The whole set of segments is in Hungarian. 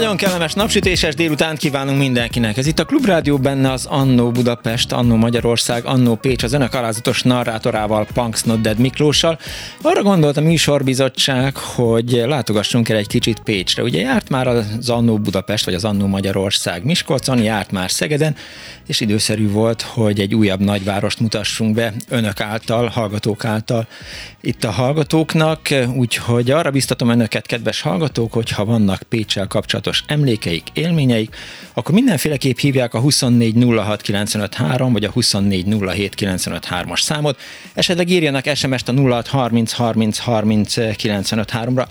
Nagyon kellemes napsütéses délután kívánunk mindenkinek. Ez itt a Klubrádió benne az Annó Budapest, Annó Magyarország, Annó Pécs, az önök alázatos narrátorával, Punks Not Dead Miklóssal. Arra gondolt a műsorbizottság, hogy látogassunk el egy kicsit Pécsre. Ugye járt már az Annó Budapest, vagy az Annó Magyarország Miskolcon, járt már Szegeden, és időszerű volt, hogy egy újabb nagyvárost mutassunk be önök által, hallgatók által itt a hallgatóknak, úgyhogy arra biztatom önöket, kedves hallgatók, hogyha vannak Pécsel kapcsolatos emlékeik, élményeik, akkor mindenféleképp hívják a 2406953 vagy a 2407953-as számot, esetleg írjanak SMS-t a 0630303953-ra,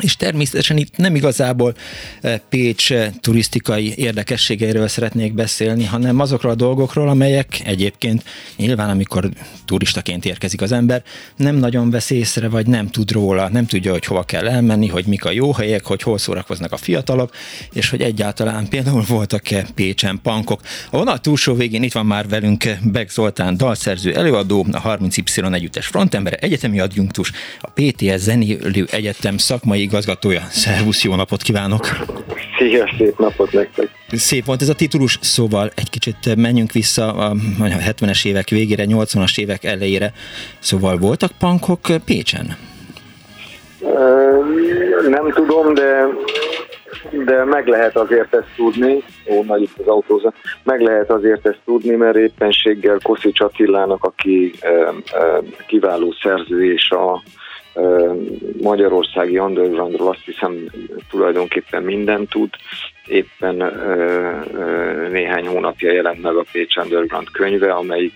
és természetesen itt nem igazából eh, Pécs eh, turisztikai érdekességeiről szeretnék beszélni, hanem azokról a dolgokról, amelyek egyébként nyilván, amikor turistaként érkezik az ember, nem nagyon vesz észre, vagy nem tud róla, nem tudja, hogy hova kell elmenni, hogy mik a jó helyek, hogy hol szórakoznak a fiatalok, és hogy egyáltalán például voltak-e Pécsen pankok. A vonal túlsó végén itt van már velünk Beg Zoltán, dalszerző, előadó, a 30Y együttes frontembere, egyetemi adjunktus, a PTS Zenélő Egyetem szakmai igazgatója. Szervusz, jó napot kívánok! Szia, szép napot nektek! Szép volt ez a titulus, szóval egy kicsit menjünk vissza a 70-es évek végére, 80-as évek elejére. Szóval voltak pankok Pécsen? Nem tudom, de de meg lehet azért ezt tudni, ó, nagy itt az autóza, meg lehet azért ezt tudni, mert éppenséggel Koszics Attilának, aki e, e, kiváló szerző és a magyarországi undergroundról azt hiszem tulajdonképpen mindent tud. Éppen néhány hónapja jelent meg a Pécs Underground könyve, amelyik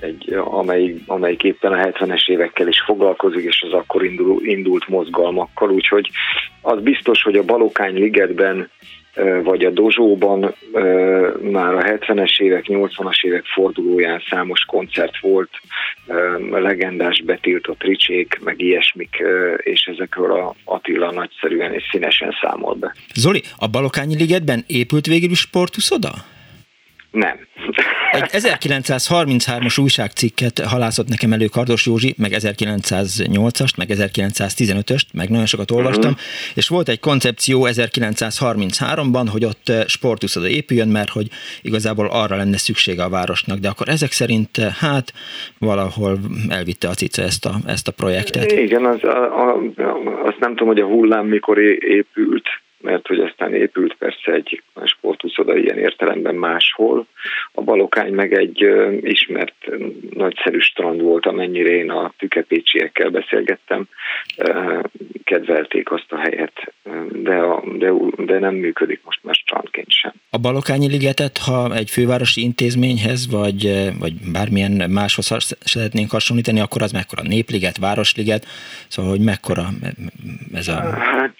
egy, amely, amelyik éppen a 70-es évekkel is foglalkozik, és az akkor indul, indult mozgalmakkal, úgyhogy az biztos, hogy a Balokány ligetben vagy a Dozsóban már a 70-es évek, 80-as évek fordulóján számos koncert volt, legendás betiltott ricsék, meg ilyesmik, és ezekről a Attila nagyszerűen és színesen számol be. Zoli, a Balokányi ligetben épült végül is sportuszoda? Nem. Egy 1933-as újságcikket halászott nekem elő Kardos Józsi, meg 1908-ast, meg 1915-öst, meg nagyon sokat olvastam, uh-huh. és volt egy koncepció 1933-ban, hogy ott eh, sportuszoda épüljön, mert hogy igazából arra lenne szüksége a városnak, de akkor ezek szerint eh, hát valahol elvitte a cica ezt a, ezt a projektet. Igen, az, a, a, azt nem tudom, hogy a hullám mikor épült, mert hogy aztán épült persze egy sportuszoda ilyen értelemben máshol. A Balokány meg egy ismert nagyszerű strand volt, amennyire én a tükepécsiekkel beszélgettem, kedvelték azt a helyet, de, a, de, de nem működik most már strandként sem. A Balokányi ligetet, ha egy fővárosi intézményhez, vagy, vagy bármilyen máshoz szeretnénk hasonlítani, akkor az mekkora népliget, városliget, szóval hogy mekkora ez a... Hát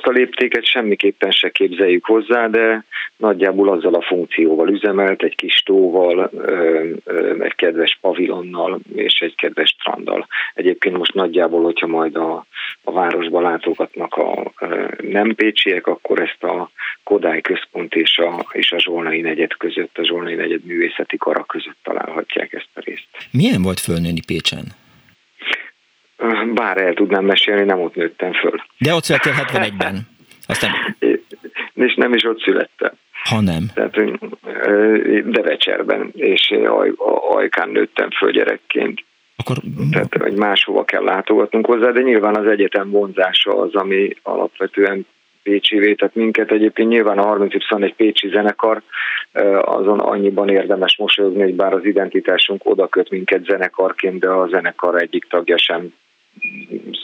azt a léptéket semmiképpen se képzeljük hozzá, de nagyjából azzal a funkcióval üzemelt, egy kis tóval, egy kedves pavilonnal és egy kedves stranddal. Egyébként most nagyjából, hogyha majd a, a városba látogatnak a nem pécsiek, akkor ezt a Kodály központ és a, és a Zsolnai negyed között, a Zsolnai negyed művészeti kara között találhatják ezt a részt. Milyen volt fölnőni Pécsen? Bár el tudnám mesélni, nem ott nőttem föl. De ott születtél 71-ben. Aztán... És nem is ott születtem. Ha nem. Tehát, Devecserben, és Ajkán nőttem föl gyerekként. Akkor... Tehát, hogy máshova kell látogatnunk hozzá, de nyilván az egyetem vonzása az, ami alapvetően Pécsivé, tehát minket egyébként nyilván a 30 egy Pécsi zenekar, azon annyiban érdemes mosolyogni, hogy bár az identitásunk oda köt minket zenekarként, de a zenekar egyik tagja sem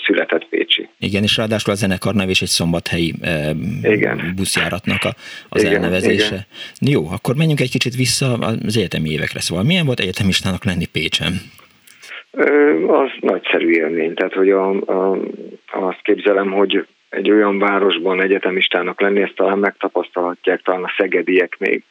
született Pécsi. Igen, és ráadásul a zenekar nev is egy szombathelyi e, igen. buszjáratnak a, az igen, elnevezése. Igen. Jó, akkor menjünk egy kicsit vissza az egyetemi évekre. Szóval milyen volt egyetemistának lenni Pécsen? Az nagyszerű élmény, tehát hogy a, a, azt képzelem, hogy egy olyan városban egyetemistának lenni, ezt talán megtapasztalhatják talán a szegediek még,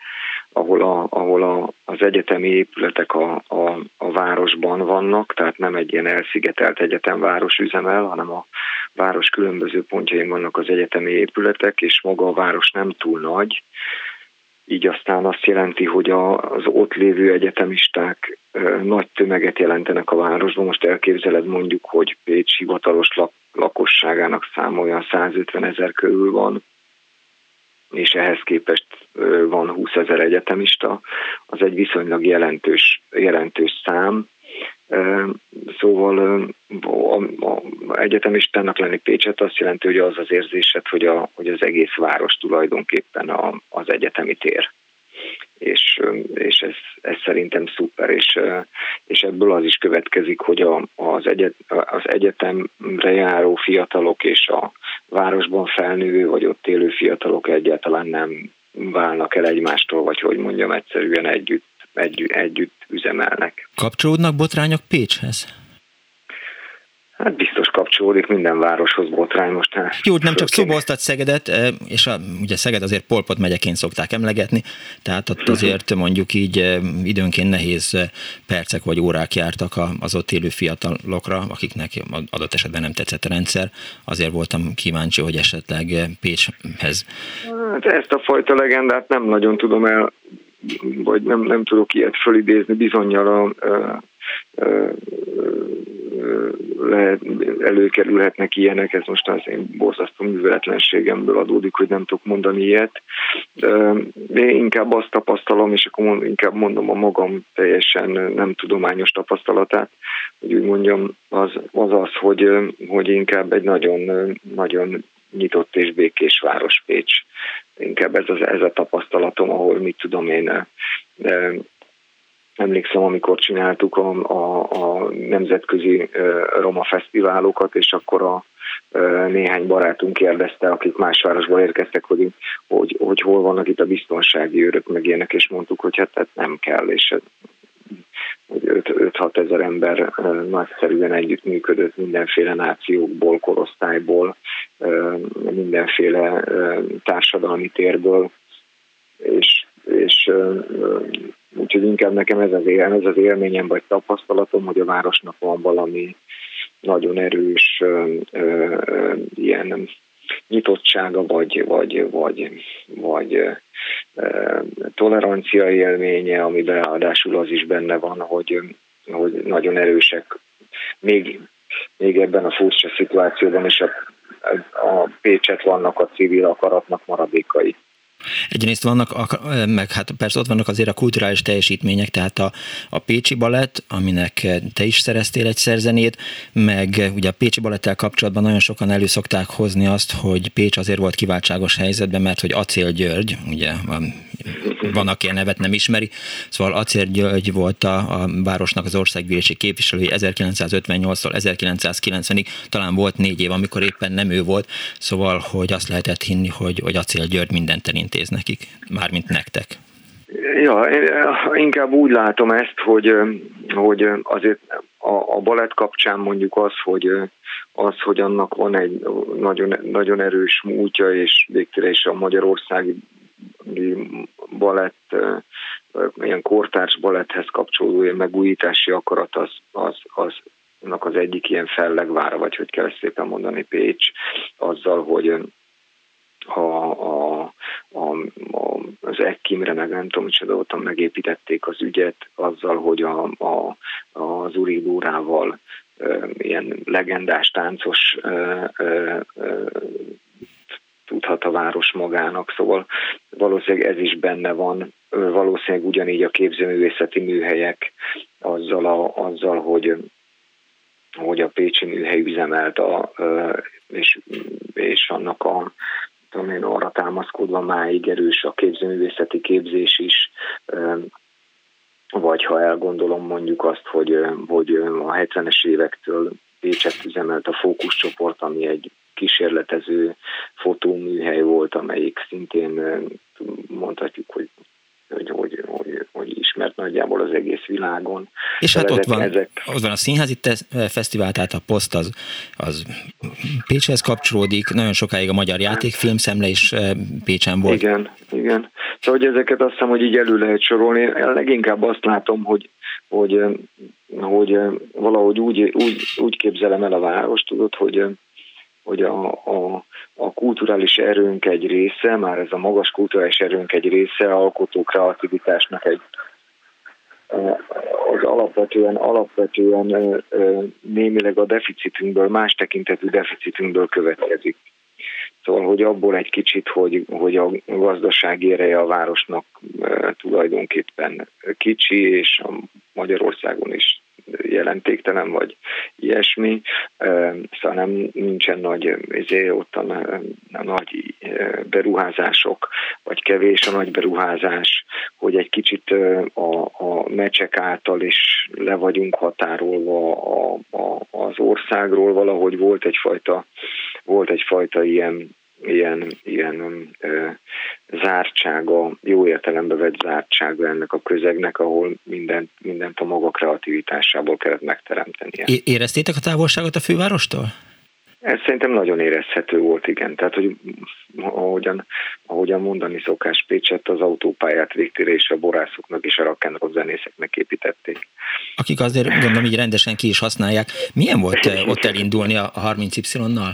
ahol, a, ahol a, az egyetemi épületek a, a, a városban vannak, tehát nem egy ilyen elszigetelt egyetemváros üzemel, hanem a város különböző pontjain vannak az egyetemi épületek, és maga a város nem túl nagy, így aztán azt jelenti, hogy az ott lévő egyetemisták nagy tömeget jelentenek a városban. Most elképzeled mondjuk, hogy Pécs hivatalos lakosságának száma olyan 150 ezer körül van, és ehhez képest van 20 ezer egyetemista, az egy viszonylag jelentős, jelentős szám. Szóval a, egyetemistának lenni Pécset azt jelenti, hogy az az érzésed, hogy, a, hogy az egész város tulajdonképpen a, az egyetemi tér és, és ez, ez szerintem szuper, és, és ebből az is következik, hogy a, az, egyet, az egyetemre járó fiatalok és a városban felnővő vagy ott élő fiatalok egyáltalán nem válnak el egymástól, vagy hogy mondjam, egyszerűen együtt, együtt, együtt üzemelnek. Kapcsolódnak botrányok Pécshez? Hát biztos kapcsolódik minden városhoz botrány most. Jó, nem csak szoboztat Szegedet, és a, ugye Szeged azért Polpot megyeként szokták emlegetni, tehát ott azért mondjuk így időnként nehéz percek vagy órák jártak az ott élő fiatalokra, akiknek adott esetben nem tetszett a rendszer. Azért voltam kíváncsi, hogy esetleg Pécshez. Hát ezt a fajta legendát nem nagyon tudom el, vagy nem, nem tudok ilyet fölidézni, bizonyal a, a, lehet, előkerülhetnek ilyenek, ez most az én borzasztó műveletlenségemből adódik, hogy nem tudok mondani ilyet. Én inkább azt tapasztalom, és akkor inkább mondom a magam teljesen nem tudományos tapasztalatát, hogy úgy mondjam, az az, az hogy, hogy inkább egy nagyon, nagyon nyitott és békés város Pécs. Inkább ez, az, ez a tapasztalatom, ahol mit tudom én, emlékszem, amikor csináltuk a, a, a nemzetközi roma fesztiválokat, és akkor a néhány barátunk kérdezte, akik más városból érkeztek, hogy, hogy, hogy hol vannak itt a biztonsági őrök, meg ilyenek, és mondtuk, hogy hát, hát nem kell, és hogy 5-6 ezer ember nagyszerűen együttműködött mindenféle nációkból, korosztályból, mindenféle társadalmi térből, és, és Úgyhogy inkább nekem ez az, él, ez az élményem vagy tapasztalatom, hogy a városnak van valami nagyon erős ilyen nyitottsága, vagy, vagy, vagy, vagy tolerancia élménye, ami ráadásul az is benne van, hogy, hogy nagyon erősek még, még ebben a furcsa szituációban is a, a Pécset vannak a civil akaratnak maradékai. Egyrészt vannak, meg hát persze ott vannak azért a kulturális teljesítmények, tehát a, a Pécsi Balett, aminek te is szereztél egy szerzenét, meg ugye a Pécsi Balettel kapcsolatban nagyon sokan elő szokták hozni azt, hogy Pécs azért volt kiváltságos helyzetben, mert hogy Acél György, ugye van, aki a nevet nem ismeri, szóval Acél György volt a, a városnak az országgyűlési képviselője 1958-tól 1990-ig, talán volt négy év, amikor éppen nem ő volt, szóval, hogy azt lehetett hinni, hogy, hogy Acél György mindent elintéz nekik, mármint nektek. Ja, inkább úgy látom ezt, hogy, hogy azért a, a balett kapcsán mondjuk az, hogy az, hogy annak van egy nagyon, nagyon erős múltja, és végtére is a magyarországi balett, ilyen kortárs baletthez kapcsolódó ilyen megújítási akarat az, az, az annak az egyik ilyen fellegvára, vagy hogy kell szépen mondani Pécs, azzal, hogy a, a, a, a, az Ekkimre, meg nem tudom, micsoda voltam, megépítették az ügyet azzal, hogy a, a, az Uridórával ilyen legendás táncos tudhat a város magának, szóval valószínűleg ez is benne van, valószínűleg ugyanígy a képzőművészeti műhelyek azzal, a, azzal hogy, hogy a Pécsi műhely üzemelt, a, és, és annak a tudom én, arra támaszkodva máig erős a képzőművészeti képzés is, vagy ha elgondolom mondjuk azt, hogy, hogy a 70-es évektől Pécset üzemelt a fókuszcsoport, ami egy kísérletező fotóműhely volt, amelyik szintén mondhatjuk, hogy, hogy, hogy, hogy, hogy is ismert nagyjából az egész világon. És hát ott van, ezek... ott van a Színházi Fesztivál, tehát a poszt az, az Pécshez kapcsolódik, nagyon sokáig a Magyar Játékfilmszemle is Pécsen volt. Igen, igen. Szóval hogy ezeket azt hiszem, hogy így elő lehet sorolni. Én leginkább azt látom, hogy hogy, hogy valahogy úgy, úgy, úgy képzelem el a város, tudod, hogy, hogy a, a, a kulturális erőnk egy része, már ez a magas kulturális erőnk egy része, alkotó kreativitásnak egy az alapvetően, alapvetően némileg a deficitünkből, más tekintetű deficitünkből következik. Szóval, hogy abból egy kicsit, hogy, hogy a gazdasági ereje a városnak tulajdonképpen kicsi, és a Magyarországon is jelentéktelen, vagy ilyesmi, szóval nem nincsen nagy, ezért ott a, nagy beruházások, vagy kevés a nagy beruházás, hogy egy kicsit a, a mecsek által is le vagyunk határolva a, a, az országról, valahogy volt egyfajta, volt egyfajta ilyen ilyen, ilyen ö, zártsága, jó értelembe vett zártsága ennek a közegnek, ahol mindent, mindent a maga kreativitásából kellett megteremtenie. É- éreztétek a távolságot a fővárostól? Ez szerintem nagyon érezhető volt, igen. Tehát, hogy ahogyan, ahogyan mondani szokás Pécset, az autópályát végtére és a borászoknak és a rock'n'roll zenészeknek építették. Akik azért gondolom így rendesen ki is használják. Milyen volt ott elindulni a 30Y-nal?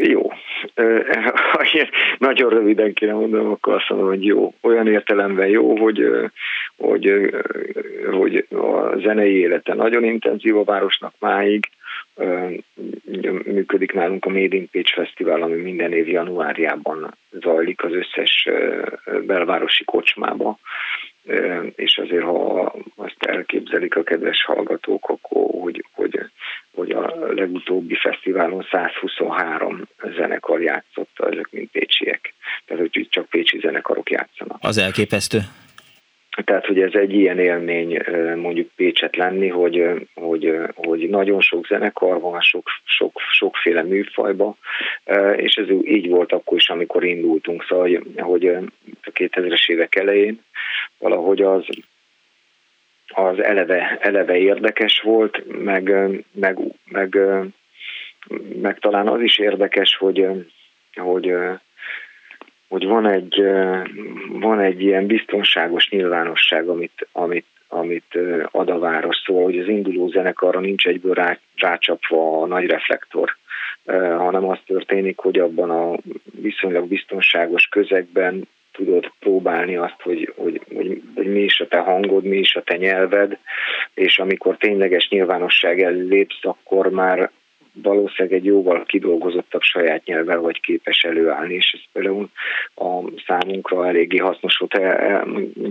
Jó. Ha nagyon röviden kéne mondanom, akkor azt mondom, hogy jó. Olyan értelemben jó, hogy, hogy, hogy a zenei élete nagyon intenzív a városnak máig. Működik nálunk a Made in Pécs Fesztivál, ami minden év januárjában zajlik az összes belvárosi kocsmába és azért, ha azt elképzelik a kedves hallgatók, akkor hogy, hogy, hogy a legutóbbi fesztiválon 123 zenekar játszott, ezek mint pécsiek. Tehát, hogy csak pécsi zenekarok játszanak. Az elképesztő. Tehát, hogy ez egy ilyen élmény mondjuk Pécset lenni, hogy, hogy, hogy nagyon sok zenekar van, sok, sok, sokféle műfajba, és ez így volt akkor is, amikor indultunk, szóval, hogy a 2000-es évek elején valahogy az, az eleve, eleve érdekes volt, meg, meg, meg, meg talán az is érdekes, hogy, hogy hogy van egy, van egy ilyen biztonságos nyilvánosság, amit, amit, amit ad a város, szóval, hogy az induló zenekarra nincs egyből rá, rácsapva a nagy reflektor, hanem az történik, hogy abban a viszonylag biztonságos közegben tudod próbálni azt, hogy, hogy, hogy, hogy mi is a te hangod, mi is a te nyelved, és amikor tényleges nyilvánosság lépsz, akkor már valószínűleg egy jóval kidolgozottabb saját nyelvvel vagy képes előállni, és ez például a számunkra eléggé hasznos volt.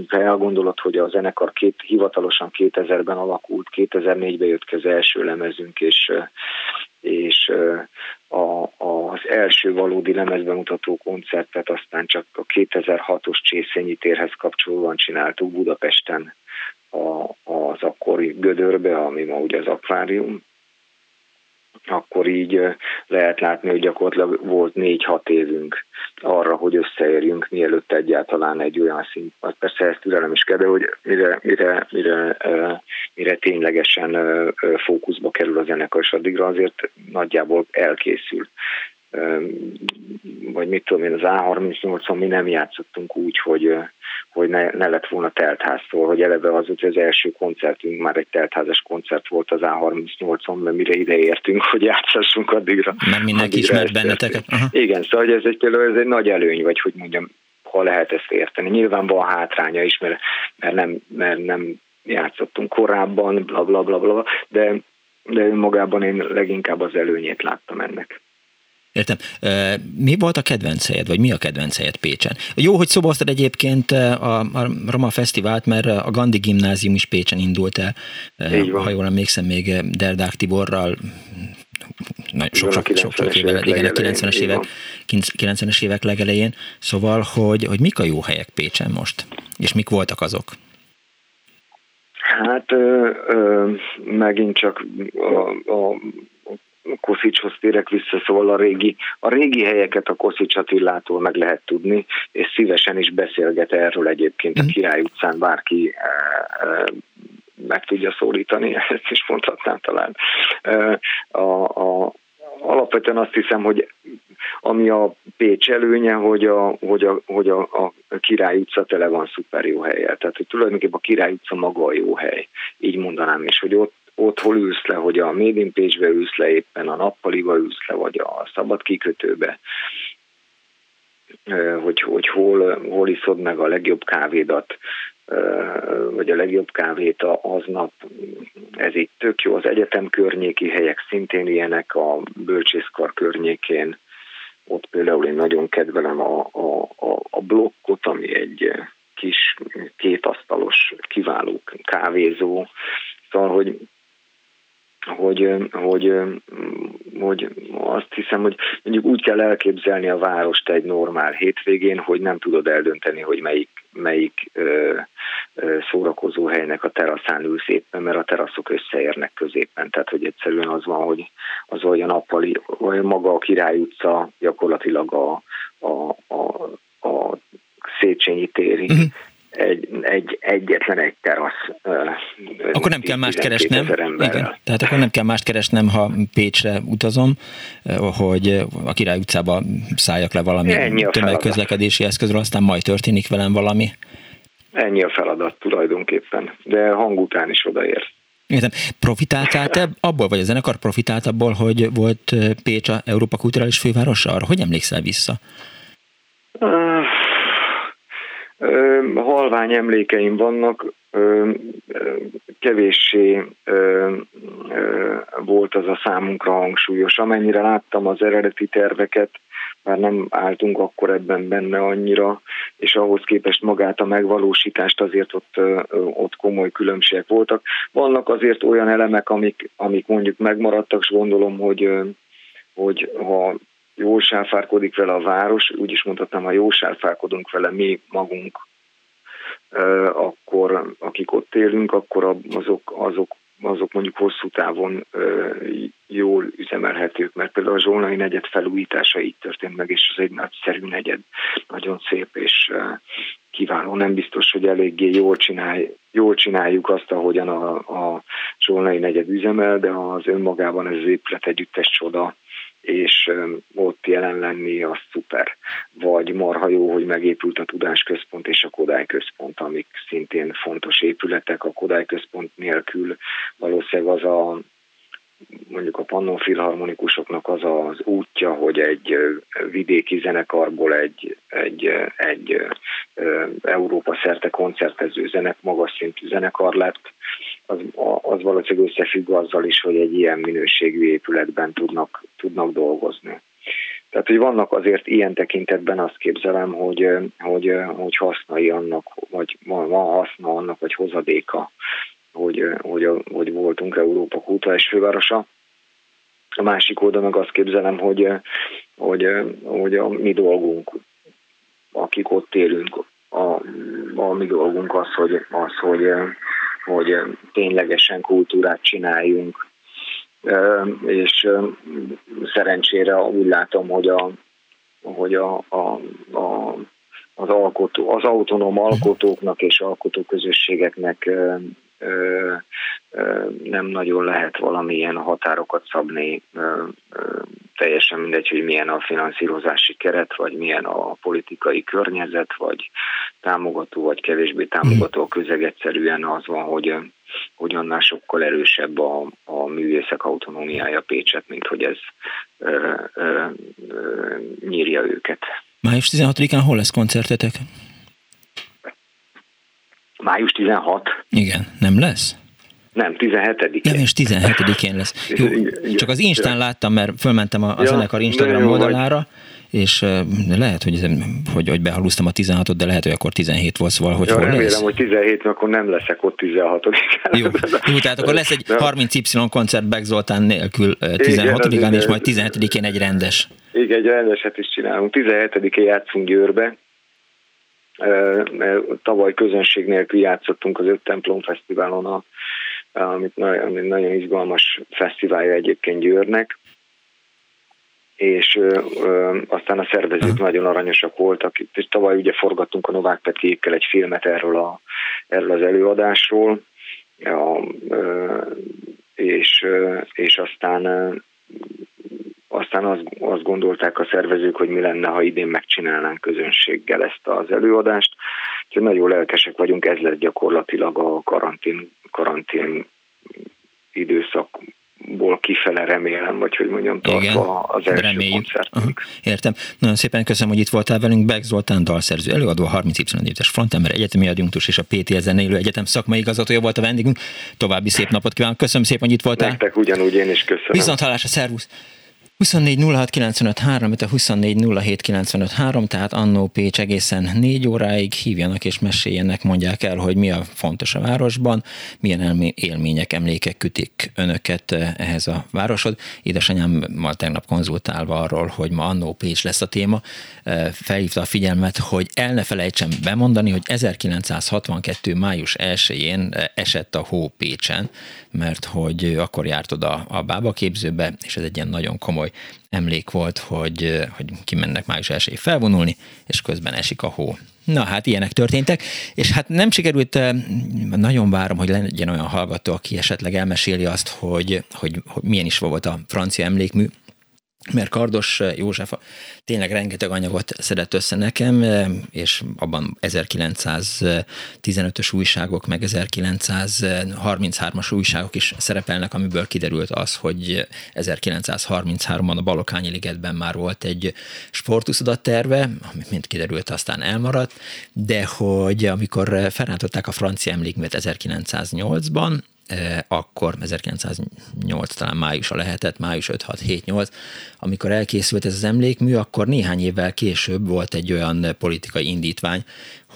Ha elgondolod, hogy a zenekar két, hivatalosan 2000-ben alakult, 2004-ben jött ki az első lemezünk, és és a, az első valódi lemezbemutató koncertet aztán csak a 2006-os Csészényi térhez kapcsolóan csináltuk Budapesten a, az akkori Gödörbe, ami ma ugye az akvárium, akkor így lehet látni, hogy gyakorlatilag volt négy-hat évünk arra, hogy összeérjünk, mielőtt egyáltalán egy olyan szint, persze ezt türelem is kell, de hogy mire, mire, mire, mire ténylegesen fókuszba kerül a zenekar, és addigra azért nagyjából elkészül vagy mit tudom én, az A38-on mi nem játszottunk úgy, hogy, hogy ne, ne lett volna teltháztól, hogy eleve az, hogy az első koncertünk már egy teltházas koncert volt az A38-on, mert mire ide értünk, hogy játszhassunk addigra. Mert mindenki ismert benneteket. Aha. Igen, szóval ez egy, például ez egy nagy előny, vagy hogy mondjam, ha lehet ezt érteni. Nyilván van hátránya is, mert, mert, nem, mert nem játszottunk korábban, bla bla bla, bla de, de önmagában én leginkább az előnyét láttam ennek. Értem. Mi volt a kedvenc helyed, vagy mi a kedvenc helyed Pécsen? Jó, hogy szoboztad egyébként a, a Roma Fesztivált, mert a Gandhi Gimnázium is Pécsen indult el, ha jól emlékszem, még Derdák Tiborral, sok, sok, sok, sok évvel, igen, a 90-es évek, 90-es évek legelején. Szóval, hogy, hogy mik a jó helyek Pécsen most? És mik voltak azok? Hát ö, ö, megint csak a, a Koszicshoz térek vissza, szóval a régi, a régi helyeket a Koszics Attilától meg lehet tudni, és szívesen is beszélget erről egyébként a mhm. Király utcán bárki meg tudja szólítani, ezt is mondhatnám talán. A, a, alapvetően azt hiszem, hogy ami a Pécs előnye, hogy a, hogy a, hogy a, a Király utca tele van szuper jó helyel. Tehát, hogy tulajdonképpen a Király utca maga a jó hely, így mondanám is, hogy ott, ott hol ülsz le, hogy a Made Pécsbe ülsz le éppen, a nappaliba ülsz le, vagy a szabad kikötőbe, hogy, hogy hol, hol iszod meg a legjobb kávédat, vagy a legjobb kávét aznap, ez itt tök jó. Az egyetem környéki helyek szintén ilyenek, a bölcsészkar környékén, ott például én nagyon kedvelem a, a, a, a blokkot, ami egy kis kétasztalos kiváló kávézó, szóval, hogy hogy, hogy, hogy azt hiszem, hogy mondjuk úgy kell elképzelni a várost egy normál hétvégén, hogy nem tudod eldönteni, hogy melyik, melyik ö, ö, szórakozó helynek a teraszán ülsz éppen, mert a teraszok összeérnek középen. Tehát, hogy egyszerűen az van, hogy az olyan nappali, olyan maga a Király utca gyakorlatilag a, a, a, a Széchenyi térig uh-huh egy, egy, egyetlen egy terasz. Akkor nem kell mást keresnem. Igen, tehát akkor nem kell mást keresnem, ha Pécsre utazom, hogy a Király utcába szálljak le valami tömegközlekedési eszközről, aztán majd történik velem valami. Ennyi a feladat tulajdonképpen, de hang után is odaér. Értem. Profitáltál te abból, vagy a zenekar profitált abból, hogy volt Pécs a Európa Kulturális Fővárosa? Arra hogy emlékszel vissza? Uh halvány emlékeim vannak, kevéssé volt az a számunkra hangsúlyos. Amennyire láttam az eredeti terveket, már nem álltunk akkor ebben benne annyira, és ahhoz képest magát a megvalósítást azért ott, ott komoly különbségek voltak. Vannak azért olyan elemek, amik, amik mondjuk megmaradtak, és gondolom, hogy, hogy ha jól sáfárkodik vele a város, úgy is mondhatnám, ha jól sáfárkodunk vele mi magunk, akkor akik ott élünk, akkor azok, azok, azok mondjuk hosszú távon jól üzemelhetők, mert például a Zsolnai negyed felújítása így történt meg, és az egy nagyszerű negyed, nagyon szép és kiváló. Nem biztos, hogy eléggé jól, csinálj, jól csináljuk azt, ahogyan a, a Zsolnai negyed üzemel, de az önmagában ez az épület együttes csoda, és ott jelen lenni, az szuper. Vagy marha jó, hogy megépült a Tudásközpont és a Kodály Központ, amik szintén fontos épületek. A Kodály Központ nélkül valószínűleg az a mondjuk a Pannon filharmonikusoknak az az útja, hogy egy vidéki zenekarból egy, egy, egy Európa szerte koncertező zenek, magas szintű zenekar lett, az, az valószínűleg összefügg azzal is, hogy egy ilyen minőségű épületben tudnak, tudnak dolgozni. Tehát, hogy vannak azért ilyen tekintetben azt képzelem, hogy, hogy, hogy hasznai annak, vagy van haszna annak, vagy hozadéka, hogy, hogy, hogy voltunk Európa kulturális fővárosa. A másik oldal meg azt képzelem, hogy, hogy, hogy a mi dolgunk, akik ott élünk, a, a mi dolgunk az, hogy, az, hogy hogy ténylegesen kultúrát csináljunk, és szerencsére úgy látom, hogy a, hogy a, a, a az, alkotó, az autonóm alkotóknak és alkotóközösségeknek nem nagyon lehet valamilyen határokat szabni, teljesen mindegy, hogy milyen a finanszírozási keret, vagy milyen a politikai környezet, vagy támogató, vagy kevésbé támogató a közeg egyszerűen az van, hogy, hogy annál sokkal erősebb a, a művészek autonómiája Pécset, mint hogy ez ö, ö, ö, nyírja őket. Május 16-án hol lesz koncertetek? Május 16? Igen, nem lesz? Nem, 17-én. Nem, és 17-én lesz. Jó, csak az Instán láttam, mert fölmentem a, a ja, zenekar Instagram oldalára, és lehet, hogy, hogy, hogy behalúztam a 16-ot, de lehet, hogy akkor 17 volt, szóval hogy ja, hol remélem, lesz? hogy 17 akkor nem leszek ott 16 Jó, jó, tehát akkor lesz egy 30Y koncert Beck Zoltán nélkül 16-án, és majd 17-én egy rendes. Igen, egy rendeset is csinálunk. 17-én játszunk Győrbe, tavaly közönség nélkül játszottunk az Öt Templom Fesztiválon, a, amit, ami nagyon izgalmas fesztiválja egyébként Győrnek, és ö, ö, aztán a szervezők uh-huh. nagyon aranyosak voltak. És tavaly ugye forgattunk a Novák Petkékkel egy filmet erről, a, erről az előadásról, ja, ö, és, ö, és aztán ö, aztán azt, azt gondolták a szervezők, hogy mi lenne, ha idén megcsinálnánk közönséggel ezt az előadást. Úgyhogy nagyon lelkesek vagyunk, ez lett gyakorlatilag a karantén, karantén időszak ból kifele remélem, vagy hogy mondjam, tartva Igen, az első reméljük. koncertünk. Értem. Nagyon szépen köszönöm, hogy itt voltál velünk. Beck Zoltán dalszerző előadó, 30 y éves frontember, egyetemi adjunktus és a PT zenélő egyetem szakmai igazgatója volt a vendégünk. További szép napot kívánok. Köszönöm szépen, hogy itt voltál. Nektek ugyanúgy én is köszönöm. Viszont hallásra, szervusz! 24 06 95 3, a 24 07 95 3, tehát Annó Pécs egészen négy óráig hívjanak és meséljenek, mondják el, hogy mi a fontos a városban, milyen élmények, emlékek kütik önöket eh, ehhez a városod. Édesanyámmal tegnap konzultálva arról, hogy ma Annó Pécs lesz a téma, eh, felhívta a figyelmet, hogy el ne felejtsem bemondani, hogy 1962. május 1-én eh, esett a hó Pécsen, mert hogy akkor járt oda a bábaképzőbe, és ez egy ilyen nagyon komoly emlék volt, hogy, hogy kimennek május 1 felvonulni, és közben esik a hó. Na hát ilyenek történtek, és hát nem sikerült, nagyon várom, hogy legyen olyan hallgató, aki esetleg elmeséli azt, hogy, hogy, hogy milyen is volt a francia emlékmű, mert Kardos József tényleg rengeteg anyagot szedett össze nekem, és abban 1915-ös újságok, meg 1933-as újságok is szerepelnek, amiből kiderült az, hogy 1933-ban a Balokányi ligetben már volt egy sportuszodat terve, ami mint kiderült aztán elmaradt, de hogy amikor felrántották a francia emlékművet 1908-ban, akkor 1908 talán májusa lehetett, május 5-6-7-8, amikor elkészült ez az emlékmű, akkor néhány évvel később volt egy olyan politikai indítvány,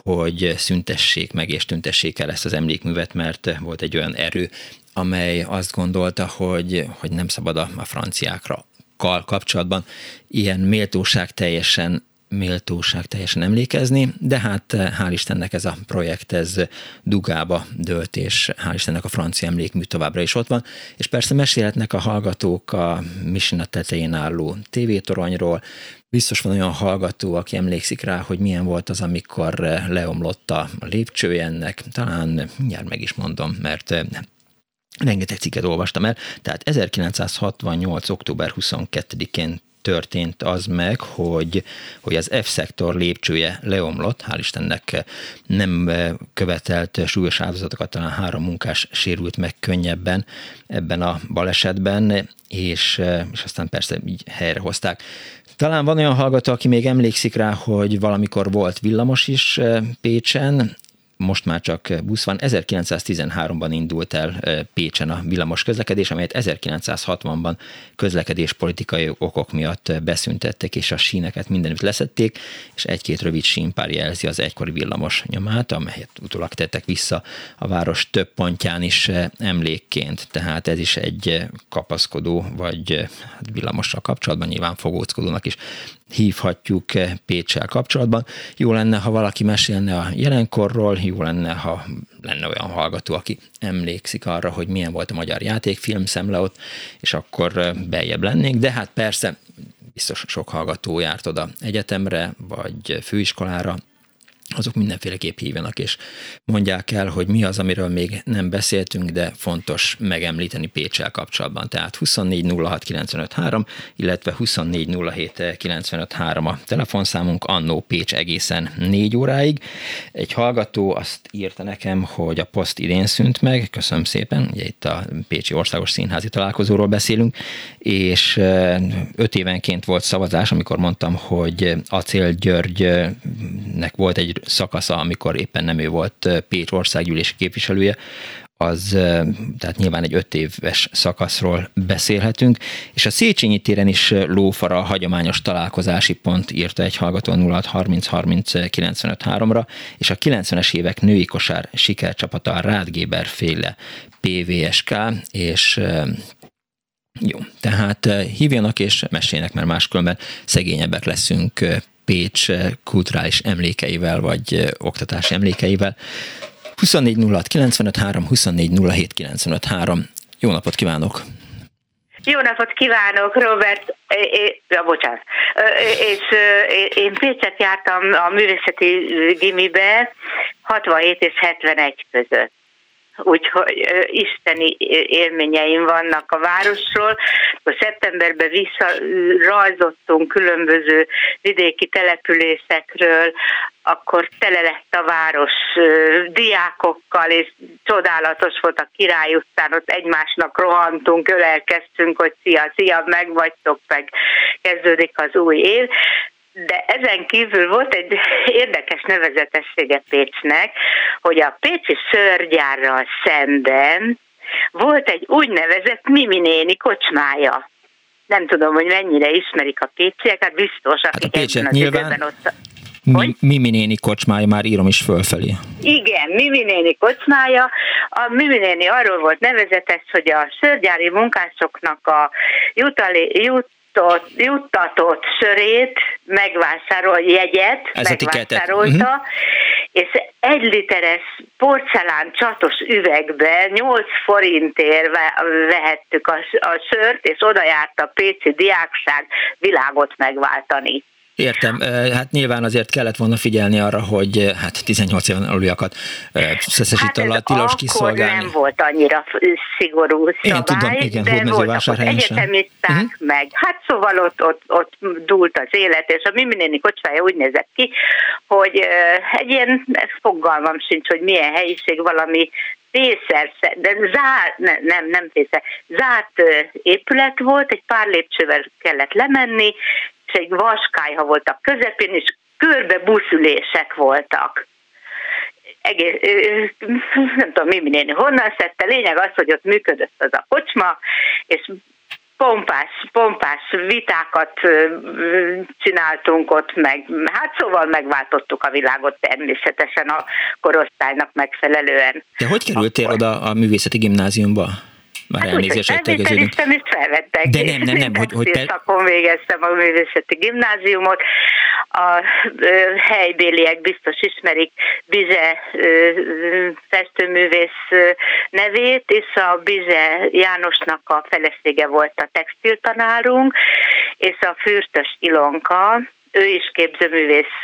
hogy szüntessék meg és tüntessék el ezt az emlékművet, mert volt egy olyan erő, amely azt gondolta, hogy, hogy nem szabad a, a franciákra kapcsolatban ilyen méltóság teljesen méltóság teljesen emlékezni, de hát eh, hál' Istennek ez a projekt, ez dugába dőlt, és hál' Istennek a francia emlékmű továbbra is ott van, és persze mesélhetnek a hallgatók a Mission tetején álló tévétoronyról, Biztos van olyan hallgató, aki emlékszik rá, hogy milyen volt az, amikor eh, leomlott a lépcsője ennek. Talán mindjárt meg is mondom, mert eh, rengeteg cikket olvastam el. Tehát 1968. október 22-én történt az meg, hogy, hogy az F-szektor lépcsője leomlott, hál' Istennek nem követelt súlyos áldozatokat, talán három munkás sérült meg könnyebben ebben a balesetben, és, és aztán persze így helyrehozták. Talán van olyan hallgató, aki még emlékszik rá, hogy valamikor volt villamos is Pécsen, most már csak busz van. 1913-ban indult el Pécsen a villamos közlekedés, amelyet 1960-ban közlekedéspolitikai okok miatt beszüntettek, és a síneket mindenütt leszették, és egy-két rövid sínpár jelzi az egykori villamos nyomát, amelyet utólag tettek vissza a város több pontján is emlékként. Tehát ez is egy kapaszkodó, vagy hát villamossal kapcsolatban nyilván fogóckodónak is hívhatjuk Pécsel kapcsolatban. Jó lenne, ha valaki mesélne a jelenkorról, jó lenne, ha lenne olyan hallgató, aki emlékszik arra, hogy milyen volt a magyar játékfilm szemle ott, és akkor beljebb lennénk, de hát persze biztos sok hallgató járt oda egyetemre, vagy főiskolára, azok mindenféleképp hívjanak, és mondják el, hogy mi az, amiről még nem beszéltünk, de fontos megemlíteni Pécsel kapcsolatban. Tehát 2406953, illetve 2407953 a telefonszámunk, annó Pécs egészen négy óráig. Egy hallgató azt írta nekem, hogy a poszt idén szűnt meg, köszönöm szépen, ugye itt a Pécsi Országos Színházi találkozóról beszélünk, és öt évenként volt szavazás, amikor mondtam, hogy Acél Györgynek volt egy szakasza, amikor éppen nem ő volt Pécs országgyűlési képviselője, az, tehát nyilván egy öt éves szakaszról beszélhetünk, és a Széchenyi téren is lófara hagyományos találkozási pont írta egy hallgató 06 30 30 95 3-ra, és a 90-es évek női kosár sikercsapata a Rádgéber féle PVSK, és jó, tehát hívjanak és meséljenek, mert máskülönben szegényebbek leszünk Pécs kulturális emlékeivel, vagy oktatási emlékeivel. 24 06 95 3, 24 07 95 3. Jó napot kívánok! Jó napot kívánok, Robert. É, ja, bocsánat. És én Pécset jártam a művészeti gimibe 67 és 71 között úgyhogy isteni élményeim vannak a városról. A szeptemberben visszarajzottunk különböző vidéki településekről, akkor tele lett a város diákokkal, és csodálatos volt a Király utcán, ott egymásnak rohantunk, ölelkeztünk, hogy szia, szia, megvagytok, meg kezdődik az új év de ezen kívül volt egy érdekes nevezetessége Pécsnek, hogy a Pécsi szörgyárral szemben volt egy úgynevezett Mimi néni kocsmája. Nem tudom, hogy mennyire ismerik a pécsiek, hát biztos, akik hát a Pécsiek nyilván ott... Mi, Mimi néni kocsmája, már írom is fölfelé. Igen, Mimi néni kocsmája. A Mimi néni arról volt nevezetes, hogy a szörgyári munkásoknak a jutali, jut, jutott, juttatott sörét, megvásárol jegyet, Ez megvásárolta, uh-huh. és egy literes porcelán csatos üvegbe 8 forintért vehettük a, a sört, és oda járt a Pécsi diákság világot megváltani. Értem, hát nyilván azért kellett volna figyelni arra, hogy hát 18 éven aluliakat szeszesítől hát tilos kiszolgálni. nem volt annyira szigorú szabály, Én tudom, igen, de hódmezővásárhelyen egyetemisták uh-huh. meg. Hát szóval ott, ott, ott dúlt az élet, és a Mimi néni kocsmája úgy nézett ki, hogy egy ilyen, fogalmam sincs, hogy milyen helyiség, valami Fészer, de zárt, ne, nem, nem fészer, zárt épület volt, egy pár lépcsővel kellett lemenni, egy vaskályha volt a közepén, és körbe buszülések voltak. Egész, nem tudom, mi néni honnan szedte, lényeg az, hogy ott működött az a kocsma, és pompás, pompás vitákat csináltunk ott meg. Hát szóval megváltottuk a világot természetesen a korosztálynak megfelelően. De hogy kerültél Akkor... oda a művészeti gimnáziumba? Már hát elnézést tegeződünk. és felvettek. De nem, nem, nem. Hogy, hogy te... szakon végeztem a művészeti gimnáziumot. A ö, helybéliek biztos ismerik Bize ö, festőművész nevét, és a Bize Jánosnak a felesége volt a textiltanárunk, és a Fürtös Ilonka, ő is képzőművész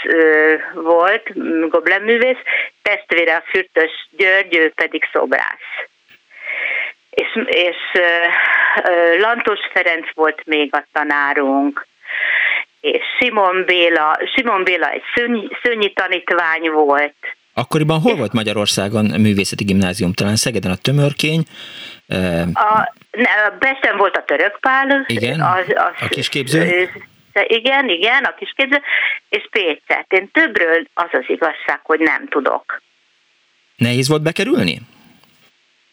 volt, gobleművész, testvére a Fürtös György, ő pedig szobrász és, és Lantos Ferenc volt még a tanárunk, és Simon Béla, Simon Béla egy szőnyi, szőnyi tanítvány volt. Akkoriban hol volt Magyarországon művészeti gimnázium? Talán Szegeden a Tömörkény? A, ne, Besten volt a Törökpál. Igen, az, az, a kisképző. Igen, igen, a kisképző, és Pécset. Én többről az az igazság, hogy nem tudok. Nehéz volt bekerülni?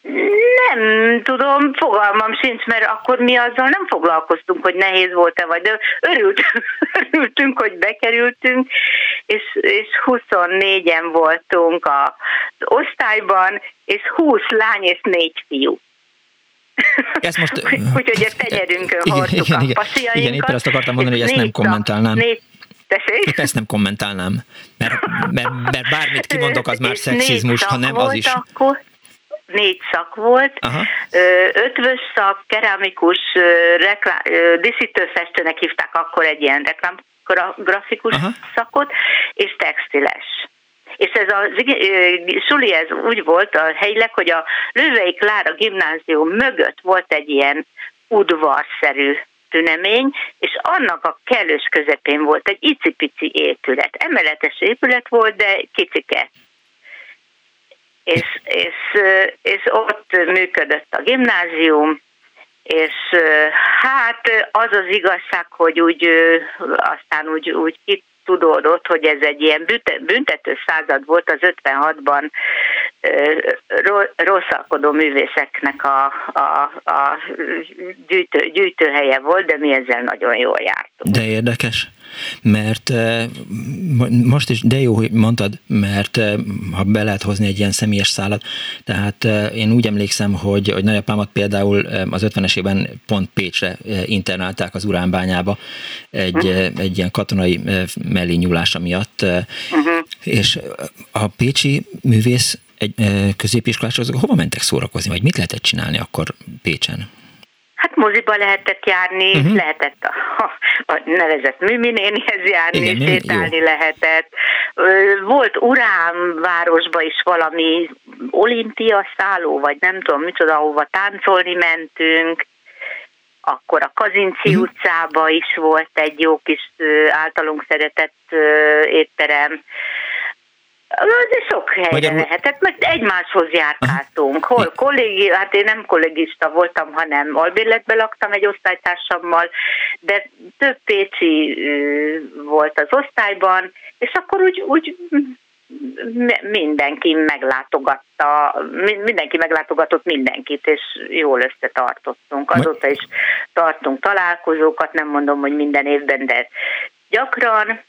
Nem tudom, fogalmam sincs, mert akkor mi azzal nem foglalkoztunk, hogy nehéz volt-e vagy, de örült, örültünk, hogy bekerültünk, és, és 24-en voltunk az osztályban, és 20 lány és 4 fiú. Ezt most... Úgyhogy ezt tenyerünkön hordtuk igen, a igen, igen, éppen azt akartam mondani, hogy ezt nem kommentálnám. Négy, Tessék? Ezt nem kommentálnám, mert, mert, mert bármit kimondok, az már szexizmus, ha nem az is. Akkor, négy szak volt, Aha. ötvös szak, keramikus, reklám, diszítőfestőnek hívták akkor egy ilyen reklámgrafikus Aha. szakot, és textiles. És ez a suli ez úgy volt a helyileg, hogy a Lővei Klára gimnázium mögött volt egy ilyen udvarszerű tünemény, és annak a kellős közepén volt egy icipici épület. Emeletes épület volt, de kicike és, és, és ott működött a gimnázium, és hát az az igazság, hogy úgy aztán úgy, úgy kitudódott, hogy ez egy ilyen büntető század volt az 56-ban rosszalkodó művészeknek a, a, a gyűjtő, gyűjtőhelye volt, de mi ezzel nagyon jól jártunk. De érdekes mert eh, most is, de jó, hogy mondtad, mert eh, ha be lehet hozni egy ilyen személyes szállat, tehát eh, én úgy emlékszem, hogy, hogy nagyapámat például az 50-es évben pont Pécsre internálták az uránbányába egy, uh-huh. egy ilyen katonai mellényúlása miatt, uh-huh. és a pécsi művész egy középiskolások hova mentek szórakozni, vagy mit lehetett csinálni akkor Pécsen? Hát moziba lehetett járni, uh-huh. lehetett a, a nevezett Miminénihez járni, Igen, sétálni jó. lehetett. Volt Urán városba is valami olimpia szálló, vagy nem tudom micsoda, ahova táncolni mentünk. Akkor a Kazinci uh-huh. utcába is volt egy jó kis általunk szeretett étterem. Ez sok helyre Magyarul... lehetett, mert egymáshoz járkáltunk. Hol kollégi, hát én nem kollégista voltam, hanem albérletben laktam egy osztálytársammal, de több pécsi volt az osztályban, és akkor úgy, úgy mindenki meglátogatta, mindenki meglátogatott mindenkit, és jól összetartottunk. Azóta is tartunk találkozókat, nem mondom, hogy minden évben, de gyakran,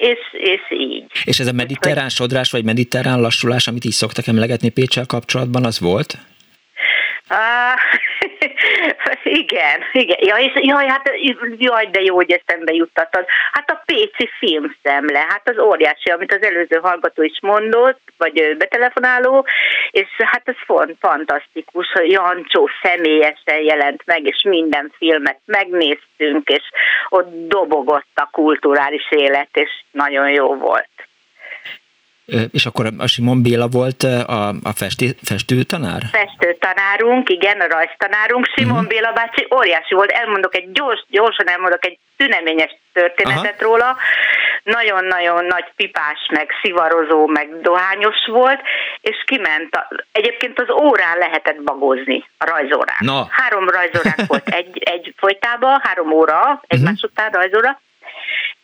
és, és így. És ez a mediterrán sodrás, vagy mediterrán lassulás, amit így szoktak emlegetni Pécsel kapcsolatban, az volt? Uh, igen, igen. Ja, és, jaj, hát, jaj, de jó, hogy eszembe juttattad. Hát a Péci filmszemle, hát az óriási, amit az előző hallgató is mondott, vagy betelefonáló, és hát ez fantasztikus, hogy Jancsó személyesen jelent meg, és minden filmet megnéztünk, és ott dobogott a kulturális élet, és nagyon jó volt. És akkor a Simon Béla volt a, a festő, festőtanár? Festőtanárunk, igen, a rajztanárunk. Simon uh-huh. Béla bácsi óriási volt. Elmondok egy gyors, gyorsan elmondok egy tüneményes történetet Aha. róla. Nagyon-nagyon nagy pipás, meg szivarozó, meg dohányos volt, és kiment. A, egyébként az órán lehetett bagozni, a rajzórán. No. Három rajzórán volt egy, egy folytában, három óra, egymás uh-huh. után rajzóra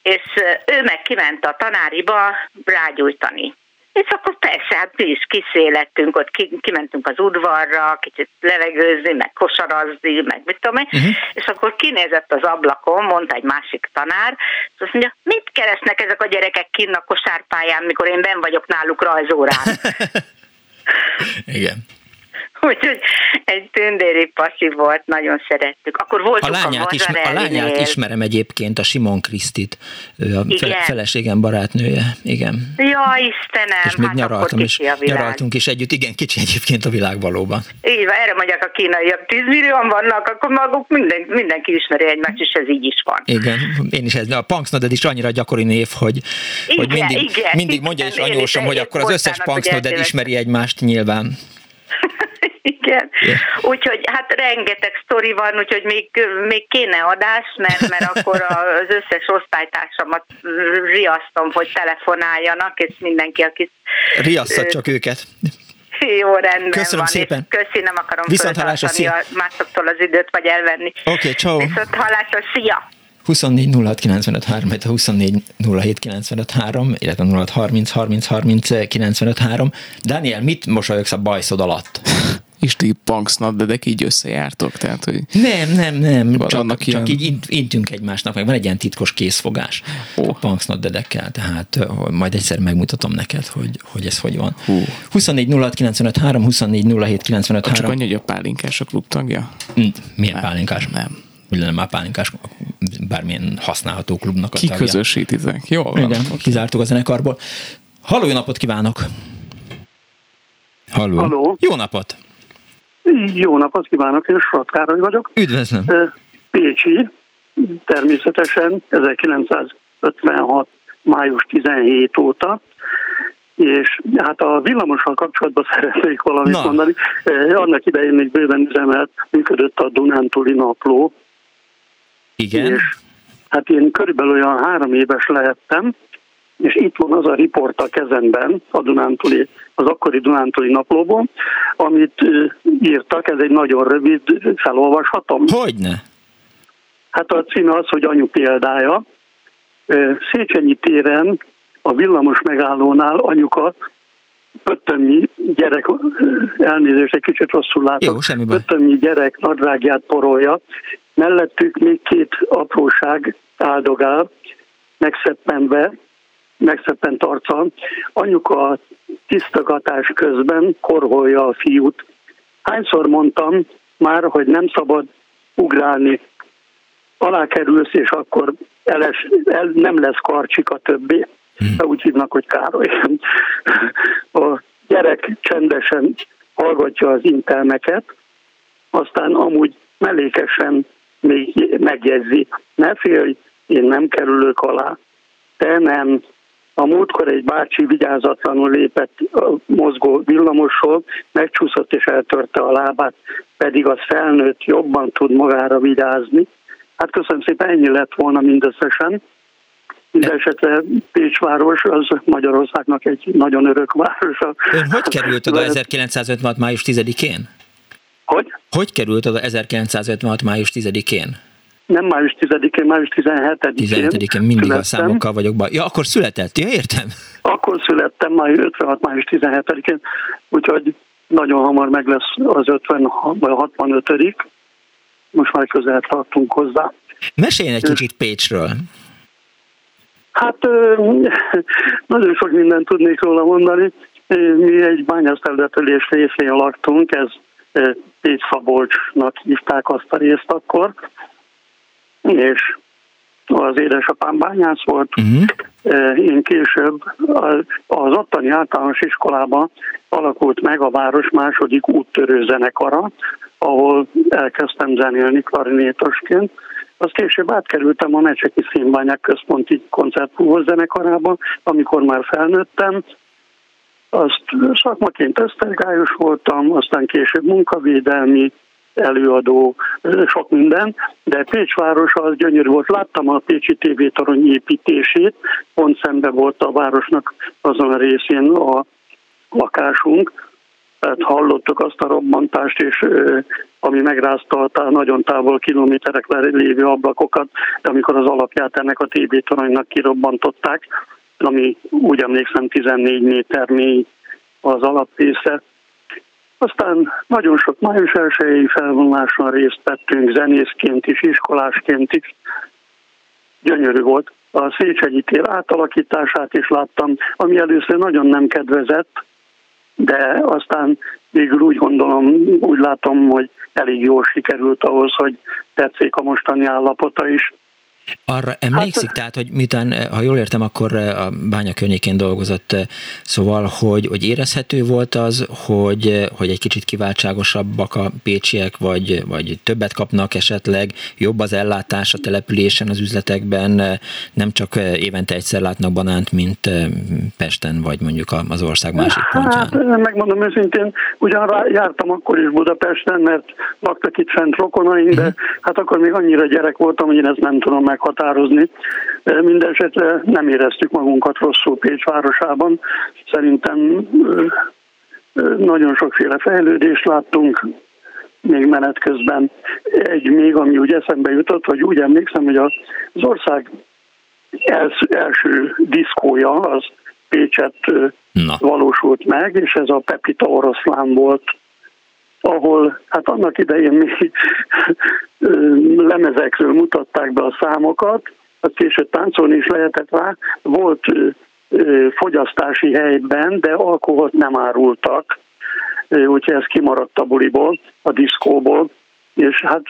és ő meg kiment a tanáriba rágyújtani. És akkor persze, hát mi is kiszélettünk, ott kimentünk az udvarra, kicsit levegőzni, meg kosarazni, meg mit tudom én, uh-huh. és akkor kinézett az ablakon, mondta egy másik tanár, és azt mondja, mit keresnek ezek a gyerekek kinn a kosárpályán, mikor én ben vagyok náluk rajzórán. Igen. Úgyhogy egy tündéri pasi volt, nagyon szerettük. Akkor voltunk a lányát, a, ismer, a lányát ismerem egyébként, a Simon Krisztit, ő a Igen. feleségem barátnője. Igen. Ja, Istenem, és még hát nyaraltam is, nyaraltunk is együtt. Igen, kicsi egyébként a világ valóban. Így van, erre mondják a kínaiak, 10 millióan vannak, akkor maguk minden, mindenki ismeri egymást, és ez így is van. Igen, én is ez, a Punksnoded is annyira gyakori név, hogy, igen, hogy mindig, igen, mindig mondja is anyósom, hogy akkor az összes Punksnoded ismeri egymást nyilván. Igen. Yeah. Úgyhogy hát rengeteg sztori van, úgyhogy még, még kéne adás, mert, mert akkor az összes osztálytársamat riasztom, hogy telefonáljanak, és mindenki, aki... Riasszat csak őket. Jó, rendben Köszönöm van. szépen. Köszi, nem akarom Viszont hallásra, szia. a másoktól az időt, vagy elvenni. Oké, okay, ciao. Viszont hallásra, szia. 24 06 95 3, a 24 07 95 3, illetve 06 30 30 30 95 3. Daniel, mit mosolyogsz a bajszod alatt? És ti punksnadedek így összejártok? Tehát, hogy nem, nem, nem, csak, csak ilyen... így intünk egymásnak, meg van egy ilyen titkos készfogás oh. a punksnadedekkel, tehát majd egyszer megmutatom neked, hogy, hogy ez hogy van. Hú. 24 06 95 3, 24 07 95 3. Csak annyi, hogy a pálinkás a klub tagja? Hm, milyen nem, pálinkás? Nem. Úgy lenne már pálinkás bármilyen használható klubnak a tagja. Kiközösítitek. Jó van. Igen, okay. kizártuk a zenekarból. Halló, jó napot kívánok! Halló. Halló. Jó napot! Jó napot kívánok, én Srat Károly vagyok. Üdvözlöm. Pécsi, természetesen 1956. május 17 óta, és hát a villamossal kapcsolatban szeretnék valamit Na. mondani. Annak idején még bőven üzemelt, működött a Dunántúli napló. Igen. És hát én körülbelül olyan három éves lehettem, és itt van az a riport a kezemben, a Dunántúli, az akkori Dunántúli naplóban, amit írtak, ez egy nagyon rövid, felolvashatom? Hogyne? Hát a címe az, hogy anyu példája. Széchenyi téren a villamos megállónál anyuka öttömnyi gyerek, elnézést, egy kicsit rosszul látok, Jó, öttömnyi gyerek nadrágját porolja, mellettük még két apróság áldogál, megszeppenve, megszeppent arccal. Anyuka tisztogatás közben korholja a fiút. Hányszor mondtam már, hogy nem szabad ugrálni, alá kerülsz, és akkor eles, el, nem lesz karcsika többé. Hmm. Úgy hívnak, hogy Károly. A gyerek csendesen hallgatja az intelmeket, aztán amúgy mellékesen még megjegyzi, ne félj, én nem kerülök alá, te nem. A múltkor egy bácsi vigyázatlanul lépett a mozgó villamosról, megcsúszott és eltörte a lábát, pedig az felnőtt jobban tud magára vigyázni. Hát köszönöm szépen, ennyi lett volna mindösszesen. Mindenesetre Pécsváros az Magyarországnak egy nagyon örök város. Ön hogy került oda 1956. május 10-én? Hogy? Hogy került oda 1956. május 10-én? Nem május 10-én, május 17-én. 17-én mindig születtem. a számokkal vagyok be. Ja, akkor született, ja, értem. Akkor születtem, május 56. május 17-én, úgyhogy nagyon hamar meg lesz az 50 vagy 65 Most már közel tartunk hozzá. Meséljen egy kicsit Pécsről. Hát nagyon sok mindent tudnék róla mondani. Mi egy bányászterületölés részén laktunk, ez Pécs Szabolcsnak hívták azt a részt akkor, és az édesapám bányász volt. Uh-huh. Én később az ottani általános iskolában alakult meg a város második úttörő zenekara, ahol elkezdtem zenélni klarinétosként. Az később átkerültem a Mecseki Színbányák Központi Koncertfúvó zenekarába, amikor már felnőttem. Azt szakmaként esztergályos voltam, aztán később munkavédelmi, előadó, sok minden, de Pécs városa az gyönyörű volt. Láttam a Pécsi tévétorony építését, pont szembe volt a városnak azon a részén a lakásunk, tehát hallottuk azt a robbantást, és ami megrázta a nagyon távol kilométerekre lévő ablakokat, de amikor az alapját ennek a tévétoronynak kirobbantották, ami úgy emlékszem 14 méter mély az alaprésze, aztán nagyon sok május elsői felvonuláson részt vettünk, zenészként is, iskolásként is. Gyönyörű volt. A Széchenyi tér átalakítását is láttam, ami először nagyon nem kedvezett, de aztán végül úgy gondolom, úgy látom, hogy elég jól sikerült ahhoz, hogy tetszik a mostani állapota is. Arra emlékszik, hát, tehát, hogy miután, eh, ha jól értem, akkor eh, a bánya környékén dolgozott, eh, szóval, hogy, hogy érezhető volt az, hogy, hogy egy kicsit kiváltságosabbak a pécsiek, vagy, vagy többet kapnak esetleg, jobb az ellátás a településen, az üzletekben, nem csak évente egyszer látnak banánt, mint Pesten, vagy mondjuk az ország másik pontján. Hát, megmondom őszintén, ugyan jártam akkor is Budapesten, mert laktak itt fent rokonaink, de uh-huh. hát akkor még annyira gyerek voltam, hogy én ezt nem tudom meg meghatározni. Mindenesetre nem éreztük magunkat rosszul Pécs városában. Szerintem nagyon sokféle fejlődést láttunk, még menet közben. Egy még, ami úgy eszembe jutott, hogy úgy emlékszem, hogy az ország első diszkója az Pécset Na. valósult meg, és ez a Pepita oroszlán volt, ahol hát annak idején még lemezekről mutatták be a számokat, az később táncolni is lehetett rá, volt fogyasztási helyben, de alkoholt nem árultak, úgyhogy ez kimaradt a buliból, a diszkóból, és hát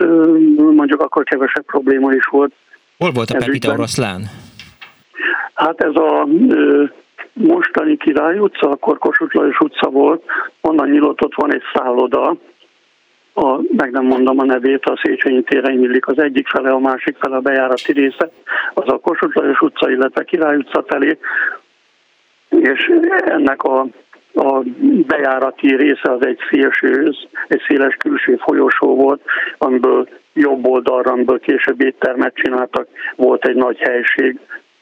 mondjuk akkor kevesebb probléma is volt. Hol volt a Pepita oroszlán? Hát ez a mostani Király utca, akkor Kossuth Lajos utca volt, onnan nyitott van egy szálloda, a, meg nem mondom a nevét, a Széchenyi téren nyílik az egyik fele, a másik fele a bejárati része, az a Kossuth Lajos utca, illetve Király utca felé, és ennek a, a bejárati része az egy szélső, egy széles külső folyosó volt, amiből jobb oldalra, amiből később éttermet csináltak, volt egy nagy helység,